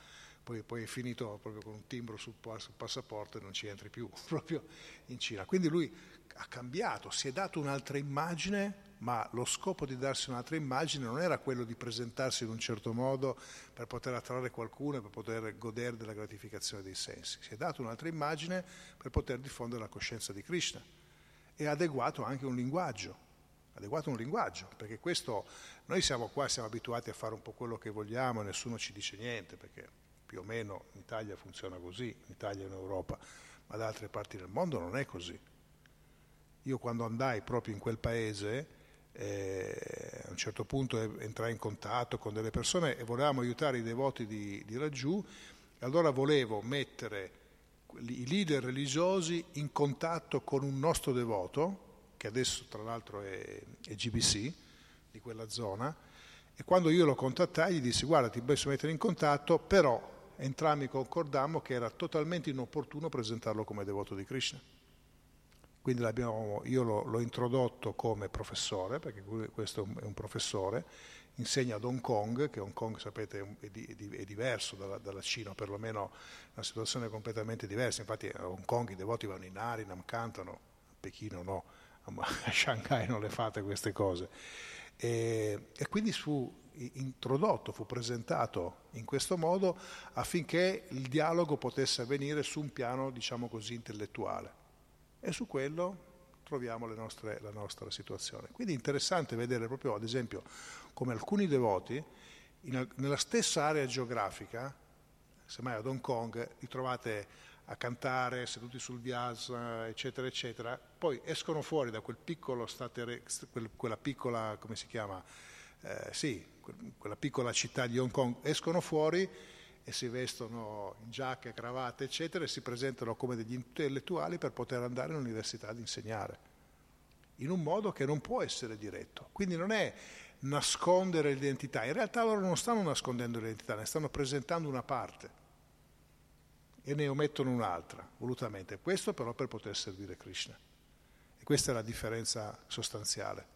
poi, poi, è finito proprio con un timbro sul, sul, passaporto e non ci entri più, proprio in Cina. Quindi lui ha cambiato, si è dato un'altra immagine, ma lo scopo di darsi un'altra immagine non era quello di presentarsi in un certo modo per poter attrarre qualcuno e per poter godere della gratificazione dei sensi. Si è dato un'altra immagine per poter diffondere la coscienza di Krishna e ha adeguato anche un linguaggio adeguato un linguaggio, perché questo, noi siamo qua, siamo abituati a fare un po' quello che vogliamo e nessuno ci dice niente, perché più o meno in Italia funziona così, in Italia e in Europa, ma da altre parti del mondo non è così. Io quando andai proprio in quel paese, eh, a un certo punto entrai in contatto con delle persone e volevamo aiutare i devoti di, di laggiù, e allora volevo mettere i leader religiosi in contatto con un nostro devoto, che adesso tra l'altro è, è GBC di quella zona, e quando io lo contattai gli dissi guarda ti posso mettere in contatto, però entrambi concordammo che era totalmente inopportuno presentarlo come devoto di Krishna. Quindi io l'ho, l'ho, introdotto come professore, perché questo è un professore, insegna ad Hong Kong, che Hong Kong sapete è, di, è diverso dalla, dalla, Cina, perlomeno una situazione completamente diversa. Infatti a Hong Kong i devoti vanno in Harinam, cantano, a Pechino no, a Shanghai non le fate queste cose. E, e quindi fu introdotto, fu presentato in questo modo affinché il dialogo potesse avvenire su un piano, diciamo così, intellettuale. E su quello troviamo nostre, la nostra situazione. Quindi è interessante vedere proprio, ad esempio, come alcuni devoti, in, nella stessa area geografica, semmai ad Hong Kong, li trovate a cantare seduti sul vias, eccetera, eccetera, poi escono fuori da quel piccolo state, quella piccola, come si chiama, eh, sì, quella piccola città di Hong Kong, escono fuori e si vestono in giacche, cravatte, eccetera, e si presentano come degli intellettuali per poter andare all'università ad insegnare, in un modo che non può essere diretto. Quindi non è nascondere l'identità, in realtà loro non stanno nascondendo l'identità, ne stanno presentando una parte e ne omettono un'altra, volutamente. Questo però per poter servire Krishna. E questa è la differenza sostanziale.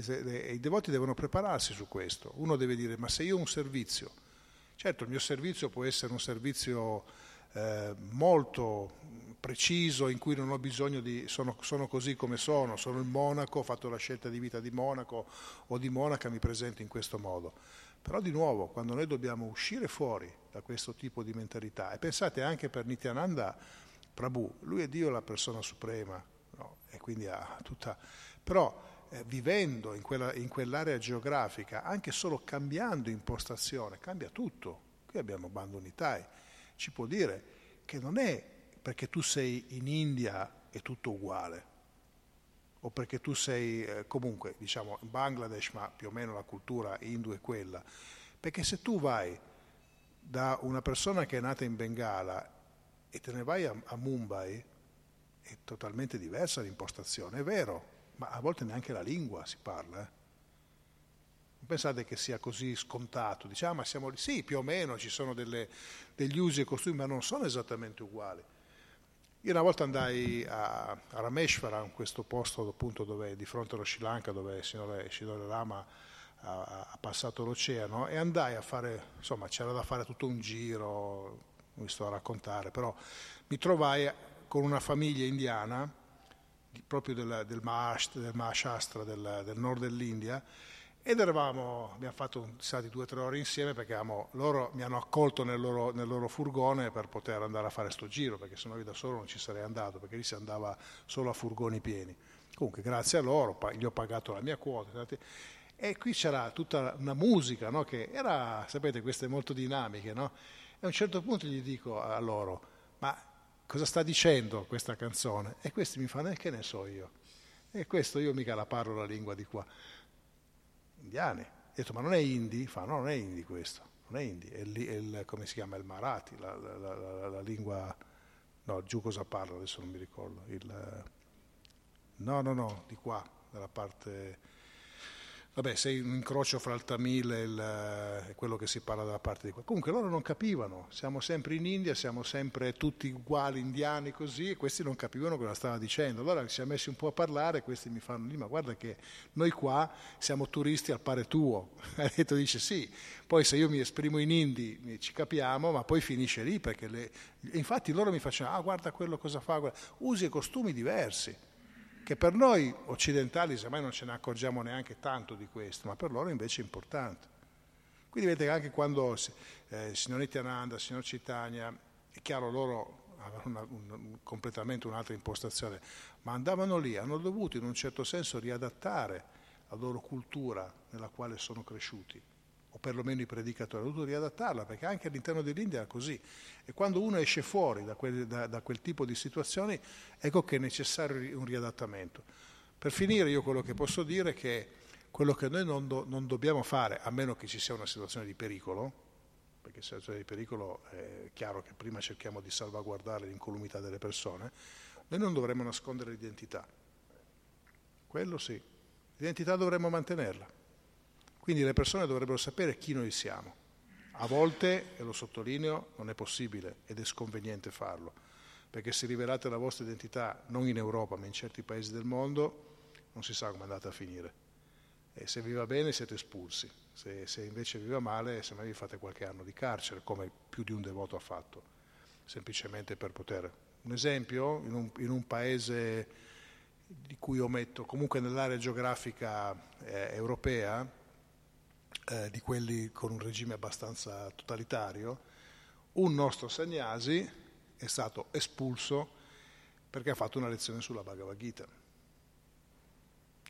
I devoti devono prepararsi su questo. Uno deve dire, ma se io ho un servizio, certo il mio servizio può essere un servizio eh, molto preciso in cui non ho bisogno di, sono, sono, così come sono, sono il monaco, ho fatto la scelta di vita di monaco o di monaca, mi presento in questo modo. Però di nuovo, quando noi dobbiamo uscire fuori da questo tipo di mentalità, e pensate anche per Nityananda Prabhu, lui è Dio la persona suprema, no? e quindi ha tutta... però eh, vivendo in, quella, in quell'area geografica, anche solo cambiando impostazione, cambia tutto. Qui abbiamo Bandunitai, ci può dire che non è perché tu sei in India è tutto uguale, o perché tu sei eh, comunque, diciamo, in Bangladesh, ma più o meno la cultura hindu è quella, perché se tu vai da una persona che è nata in Bengala e te ne vai a, a Mumbai, è totalmente diversa l'impostazione, è vero, ma a volte neanche la lingua si parla. Eh? Non pensate che sia così scontato, diciamo, ma siamo lì, sì, più o meno ci sono delle, degli usi e costumi, ma non sono esattamente uguali. Io una volta andai a, a Rameshwara, questo posto appunto dove, di fronte allo Sri Lanka, dove il signore, signore Rama ha, ha, passato l'oceano, e andai a fare, insomma, c'era da fare tutto un giro, mi sto a raccontare, però mi trovai con una famiglia indiana proprio del, del, Maharashtra, del, Mahashastra, del, del nord dell'India, ed eravamo, abbiamo fatto stati due o tre ore insieme perché avevamo, loro mi hanno accolto nel loro, nel loro, furgone per poter andare a fare sto giro, perché sennò io da solo non ci sarei andato, perché lì si andava solo a furgoni pieni. Comunque grazie a loro gli ho pagato la mia quota. E qui c'era tutta una musica, no? che era, sapete, queste molto dinamiche, no? E a un certo punto gli dico a loro, ma cosa sta dicendo questa canzone? E questi mi fanno, e che ne so io? E questo io mica la parlo la lingua di qua indiane. Ho detto, ma non è hindi? Fa, no, non è hindi questo, non è hindi, è, è il, come si chiama, il marathi, la, la, la, la, lingua, no, giù cosa parla, adesso non mi ricordo, il, no, no, no, di qua, dalla parte Vabbè, sei un incrocio fra il Tamil e, e, quello che si parla dalla parte di qua. Comunque loro non capivano, siamo sempre in India, siamo sempre tutti uguali, indiani così, e questi non capivano cosa stava dicendo. Allora ci siamo messi un po' a parlare, e questi mi fanno lì, ma guarda che noi qua siamo turisti al pare tuo. Ha detto, dice sì, poi se io mi esprimo in hindi ci capiamo, ma poi finisce lì, perché le... infatti loro mi facevano, ah guarda quello cosa fa, guarda. usi costumi diversi che per noi occidentali semmai non ce ne accorgiamo neanche tanto di questo, ma per loro invece è importante. Quindi vedete che anche quando eh, il signor Nityananda, il signor Citania, è chiaro loro avevano un, completamente un'altra impostazione, ma andavano lì, hanno dovuto in un certo senso riadattare la loro cultura nella quale sono cresciuti o perlomeno i predicatori, hanno dovuto riadattarla, perché anche all'interno dell'India è così. E quando uno esce fuori da quel, da, da quel tipo di situazioni, ecco che è necessario un riadattamento. Per finire io quello che posso dire è che quello che noi non, do, non dobbiamo fare, a meno che ci sia una situazione di pericolo, perché se situazione di pericolo è chiaro che prima cerchiamo di salvaguardare l'incolumità delle persone, noi non dovremmo nascondere l'identità. Quello sì, l'identità dovremmo mantenerla. Quindi le persone dovrebbero sapere chi noi siamo. A volte, e lo sottolineo, non è possibile ed è sconveniente farlo, perché se rivelate la vostra identità non in Europa ma in certi paesi del mondo, non si sa come è andata a finire. E se vi va bene siete espulsi, se, se invece vi va male, se mai vi fate qualche anno di carcere, come più di un devoto ha fatto, semplicemente per poter. Un esempio, in un, in un paese di cui ometto, comunque nell'area geografica eh, europea, eh, di quelli con un regime abbastanza totalitario, un nostro Sagnasi è stato espulso perché ha fatto una lezione sulla Bhagavad Gita.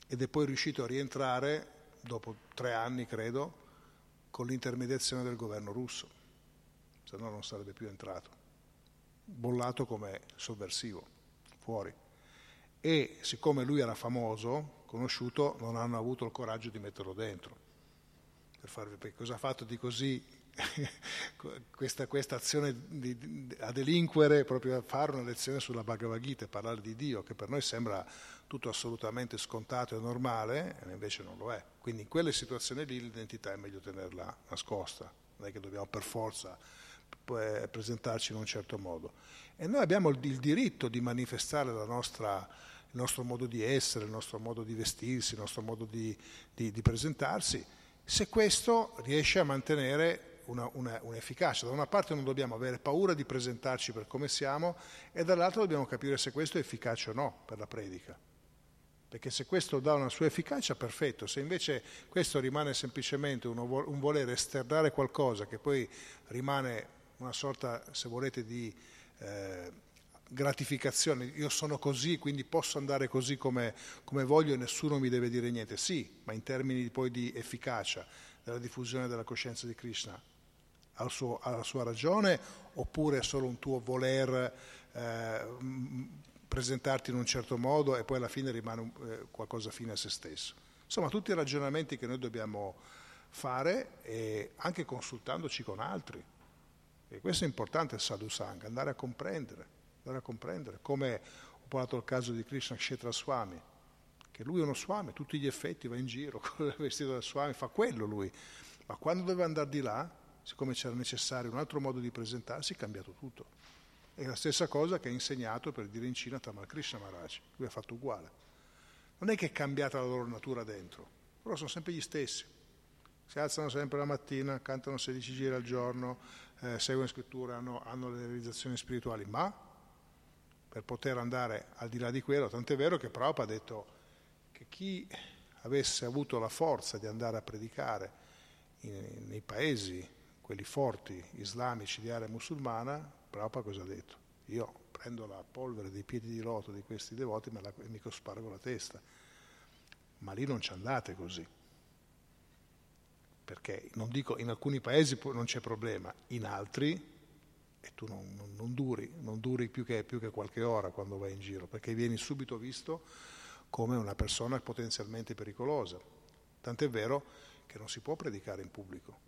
Ed è poi riuscito a rientrare dopo tre anni, credo, con l'intermediazione del governo russo, se no non sarebbe più entrato, bollato come sovversivo, fuori. E siccome lui era famoso, conosciuto, non hanno avuto il coraggio di metterlo dentro per farvi perché cosa ha fatto di così questa, questa, azione di, di, a delinquere proprio a fare una lezione sulla Bhagavad Gita e parlare di Dio che per noi sembra tutto assolutamente scontato e normale e invece non lo è. Quindi in quelle situazioni lì l'identità è meglio tenerla nascosta. Non è che dobbiamo per forza presentarci in un certo modo. E noi abbiamo il, il diritto di manifestare nostra, il nostro modo di essere, il nostro modo di vestirsi, il nostro modo di, di presentarsi se questo riesce a mantenere una, una, un'efficacia. Da una parte non dobbiamo avere paura di presentarci per come siamo e dall'altra dobbiamo capire se questo è efficace o no per la predica. Perché se questo dà una sua efficacia, perfetto. Se invece questo rimane semplicemente uno, un voler esternare qualcosa che poi rimane una sorta, se volete, di... Eh, gratificazione, io sono così, quindi posso andare così come, come, voglio e nessuno mi deve dire niente. Sì, ma in termini poi di efficacia della diffusione della coscienza di Krishna, ha, la sua ragione oppure è solo un tuo voler eh, presentarti in un certo modo e poi alla fine rimane eh, qualcosa fine a se stesso. Insomma, tutti i ragionamenti che noi dobbiamo fare e anche consultandoci con altri. E questo è importante il sadhu sangha, andare a comprendere andare a comprendere, come ho parlato il caso di Krishna Kshetra Swami, che lui è uno Swami, tutti gli effetti va in giro con il vestito da Swami, fa quello lui, ma quando doveva andare di là, siccome c'era necessario un altro modo di presentarsi, è cambiato tutto. È la stessa cosa che ha insegnato per dire in Cina Tamal Krishna Maharaj, lui ha fatto uguale. Non è che è cambiata la loro natura dentro, però sono sempre gli stessi. Si alzano sempre la mattina, cantano 16 giri al giorno, eh, seguono scrittura, hanno, hanno le realizzazioni spirituali, ma per poter andare al di là di quello, tant'è vero che Prabhupada ha detto che chi avesse avuto la forza di andare a predicare in, nei paesi, quelli forti, islamici di area musulmana, Prabhupada cosa ha detto? Io prendo la polvere dei piedi di loto di questi devoti e mi cospargo la testa. Ma lì non ci andate così. Perché non dico, in alcuni paesi non c'è problema, in altri e tu non, non, non duri, non duri più che, più che qualche ora quando vai in giro, perché vieni subito visto come una persona potenzialmente pericolosa. Tant'è vero che non si può predicare in pubblico.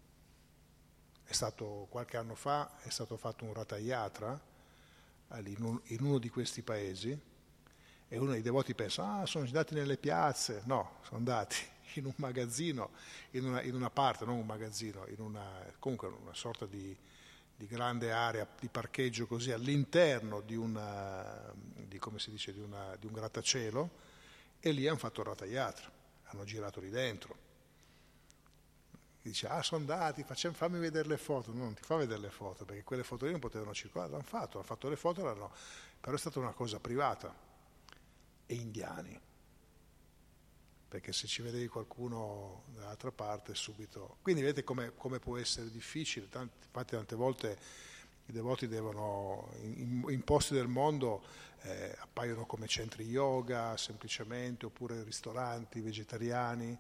È stato, qualche anno fa è stato fatto un ratayatra in, in uno di questi paesi e uno dei devoti pensa, ah, sono andati nelle piazze. No, sono andati in un magazzino, in una, in una parte, non un magazzino, in una, comunque una sorta di, di grande area di parcheggio così all'interno di, una, di, dice, di, una, di un grattacielo e lì hanno fatto il rataiatra, hanno girato lì dentro. Dice, ah sono andati, facciamo, fammi vedere le foto. No, non ti fa vedere le foto, perché quelle foto lì non potevano circolare, l'hanno fatto, hanno fatto le foto, però è stata una cosa privata. E indiani perché se ci vedevi qualcuno dall'altra parte subito... Quindi vedete come, come può essere difficile, Tanti, infatti tante volte i devoti devono, in, in posti del mondo eh, appaiono come centri yoga semplicemente, oppure ristoranti vegetariani,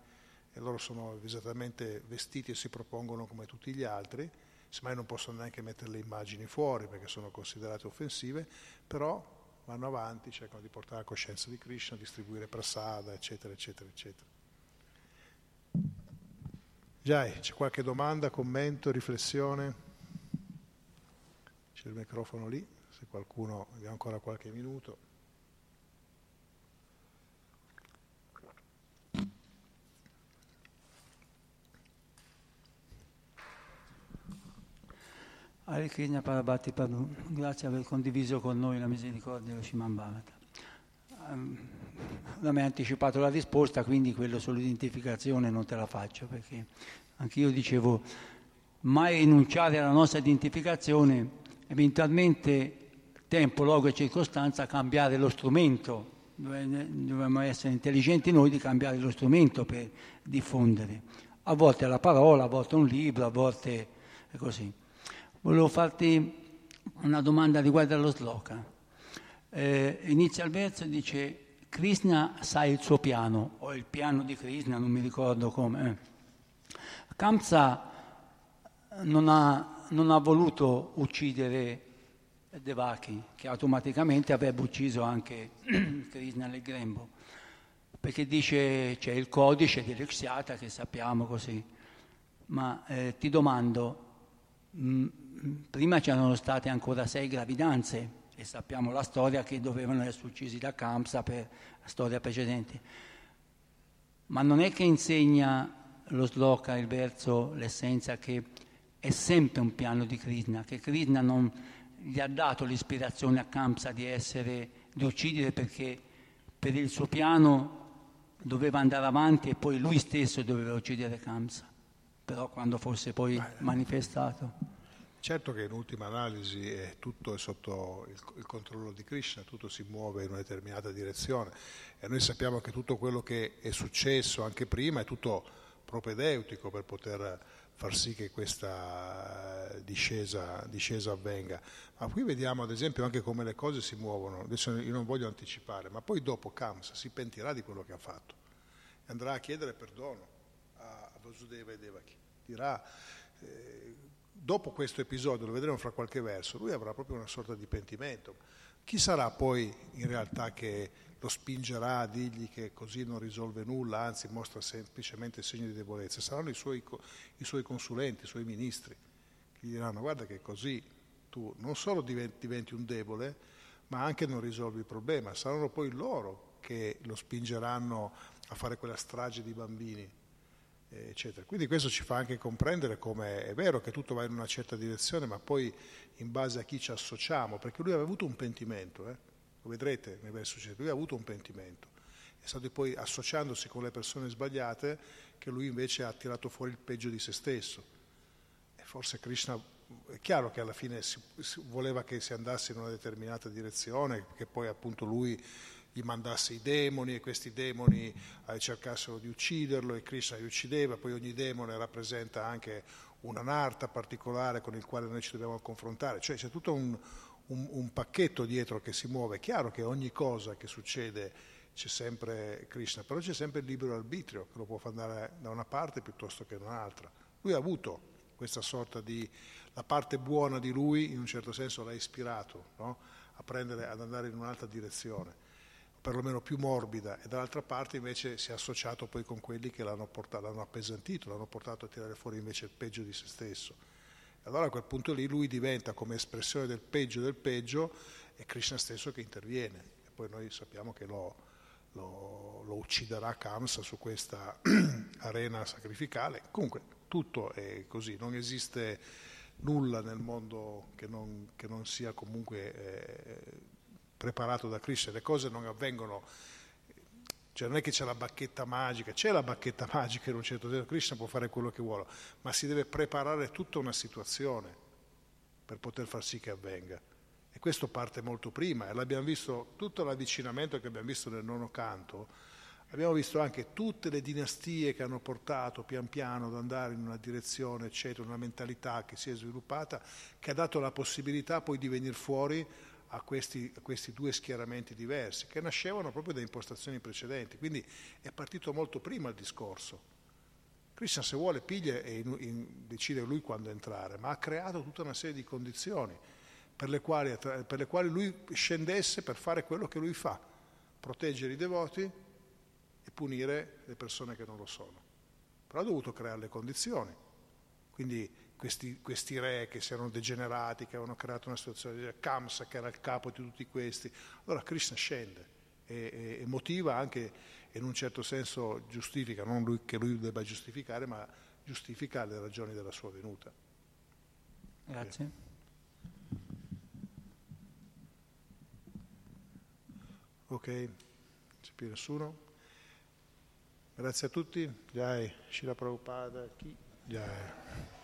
e loro sono esattamente vestiti e si propongono come tutti gli altri, semmai non possono neanche mettere le immagini fuori perché sono considerate offensive, però vanno avanti, cercano di portare la coscienza di Krishna, distribuire prasada, eccetera, eccetera, eccetera. Jai, c'è qualche domanda, commento, riflessione? C'è il microfono lì, se qualcuno, abbiamo ancora qualche minuto. Hare Krishna Parabhati Prabhu, grazie per aver condiviso con noi la misericordia dello Shiman Bhavata. Um, non mi ha anticipato la risposta, quindi quello sull'identificazione non te la faccio, perché anch'io dicevo mai rinunciare alla nostra identificazione, eventualmente tempo, luogo e circostanza cambiare lo strumento, dobbiamo essere intelligenti noi di cambiare lo strumento per diffondere. A volte la parola, a volte un libro, a volte è così. Volevo farti una domanda riguardo allo sloka. Eh, inizia il verso e dice Krishna sa il suo piano, o il piano di Krishna, non mi ricordo come. Kamsa non ha, non ha voluto uccidere Devaki, che automaticamente avrebbe ucciso anche Krishna nel grembo, perché dice c'è il codice di Rexiata che sappiamo così. Ma eh, ti domando, mh, mm, prima c'erano state ancora sei gravidanze e sappiamo la storia che dovevano essere uccisi da Kamsa per la storia precedente. Ma non è che insegna lo sloka, il verso, l'essenza che è sempre un piano di Krishna, che Krishna non gli ha dato l'ispirazione a Kamsa di essere, di uccidere perché per il suo piano doveva andare avanti e poi lui stesso doveva uccidere Kamsa, però quando fosse poi manifestato. Certo che in ultima analisi è tutto è sotto il, il, controllo di Krishna, tutto si muove in una determinata direzione. E noi sappiamo che tutto quello che è successo anche prima è tutto propedeutico per poter far sì che questa discesa, discesa avvenga. Ma qui vediamo ad esempio anche come le cose si muovono, adesso io non voglio anticipare, ma poi dopo Kamsa si pentirà di quello che ha fatto e andrà a chiedere perdono a, Vasudeva e Devaki, dirà... Eh, dopo questo episodio, lo vedremo fra qualche verso, lui avrà proprio una sorta di pentimento. Chi sarà poi in realtà che lo spingerà a dirgli che così non risolve nulla, anzi mostra semplicemente segni di debolezza? Saranno i suoi, i suoi consulenti, i suoi ministri, che gli diranno guarda che così tu non solo diventi, un debole, ma anche non risolvi il problema. Saranno poi loro che lo spingeranno a fare quella strage di bambini eccetera. Quindi questo ci fa anche comprendere come è vero che tutto va in una certa direzione, ma poi in base a chi ci associamo, perché lui aveva avuto un pentimento, eh? lo vedrete nel verso successivo, lui ha avuto un pentimento, è stato poi associandosi con le persone sbagliate che lui invece ha tirato fuori il peggio di se stesso. E forse Krishna è chiaro che alla fine si, si voleva che si andasse in una determinata direzione, che poi appunto lui gli mandasse i demoni e questi demoni eh, cercassero di ucciderlo e Krishna li uccideva, poi ogni demone rappresenta anche una narta particolare con il quale noi ci dobbiamo confrontare, cioè c'è tutto un, un, un pacchetto dietro che si muove, è chiaro che ogni cosa che succede c'è sempre Krishna, però c'è sempre il libero arbitrio che lo può far andare da una parte piuttosto che da un'altra. Lui ha avuto questa sorta di... la parte buona di lui in un certo senso l'ha ispirato no? a prendere, ad andare in un'altra direzione perlomeno più morbida, e dall'altra parte invece si è associato poi con quelli che l'hanno, portato, l'hanno appesantito, l'hanno portato a tirare fuori invece il peggio di se stesso. E allora a quel punto lì lui diventa come espressione del peggio del peggio è Krishna stesso che interviene. E poi noi sappiamo che lo, lo, lo ucciderà Kamsa su questa arena sacrificale. Comunque tutto è così, non esiste nulla nel mondo che non, che non sia comunque... Eh, preparato da Krishna, le cose non avvengono, cioè non è che c'è la bacchetta magica, c'è la bacchetta magica in un certo senso, Krishna può fare quello che vuole, ma si deve preparare tutta una situazione per poter far sì che avvenga. E questo parte molto prima, e l'abbiamo visto, tutto l'avvicinamento che abbiamo visto nel nono canto, abbiamo visto anche tutte le dinastie che hanno portato pian piano ad andare in una direzione, eccetera, una mentalità che si è sviluppata, che ha dato la possibilità poi di venire fuori a questi, a questi, due schieramenti diversi, che nascevano proprio da impostazioni precedenti. Quindi è partito molto prima il discorso. Krishna se vuole piglia e in, in, decide lui quando entrare, ma ha creato tutta una serie di condizioni per le, quali, per le quali lui scendesse per fare quello che lui fa, proteggere i devoti e punire le persone che non lo sono. Però ha dovuto creare le condizioni. Quindi questi, questi, re che si erano degenerati, che avevano creato una situazione, Kamsa che era il capo di tutti questi. Allora Krishna scende e, e, motiva anche, in un certo senso giustifica, non lui, che lui debba giustificare, ma giustifica le ragioni della sua venuta. Grazie. Ok, non c'è più nessuno. Grazie a tutti. Jai, Shila Prabhupada, chi? Jai.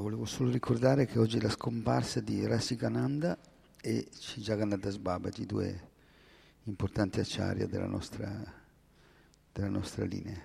Volevo solo ricordare che oggi è la scomparsa di Rasikananda e Jagannadas Babaji, due importanti acciarie della nostra, della nostra linea.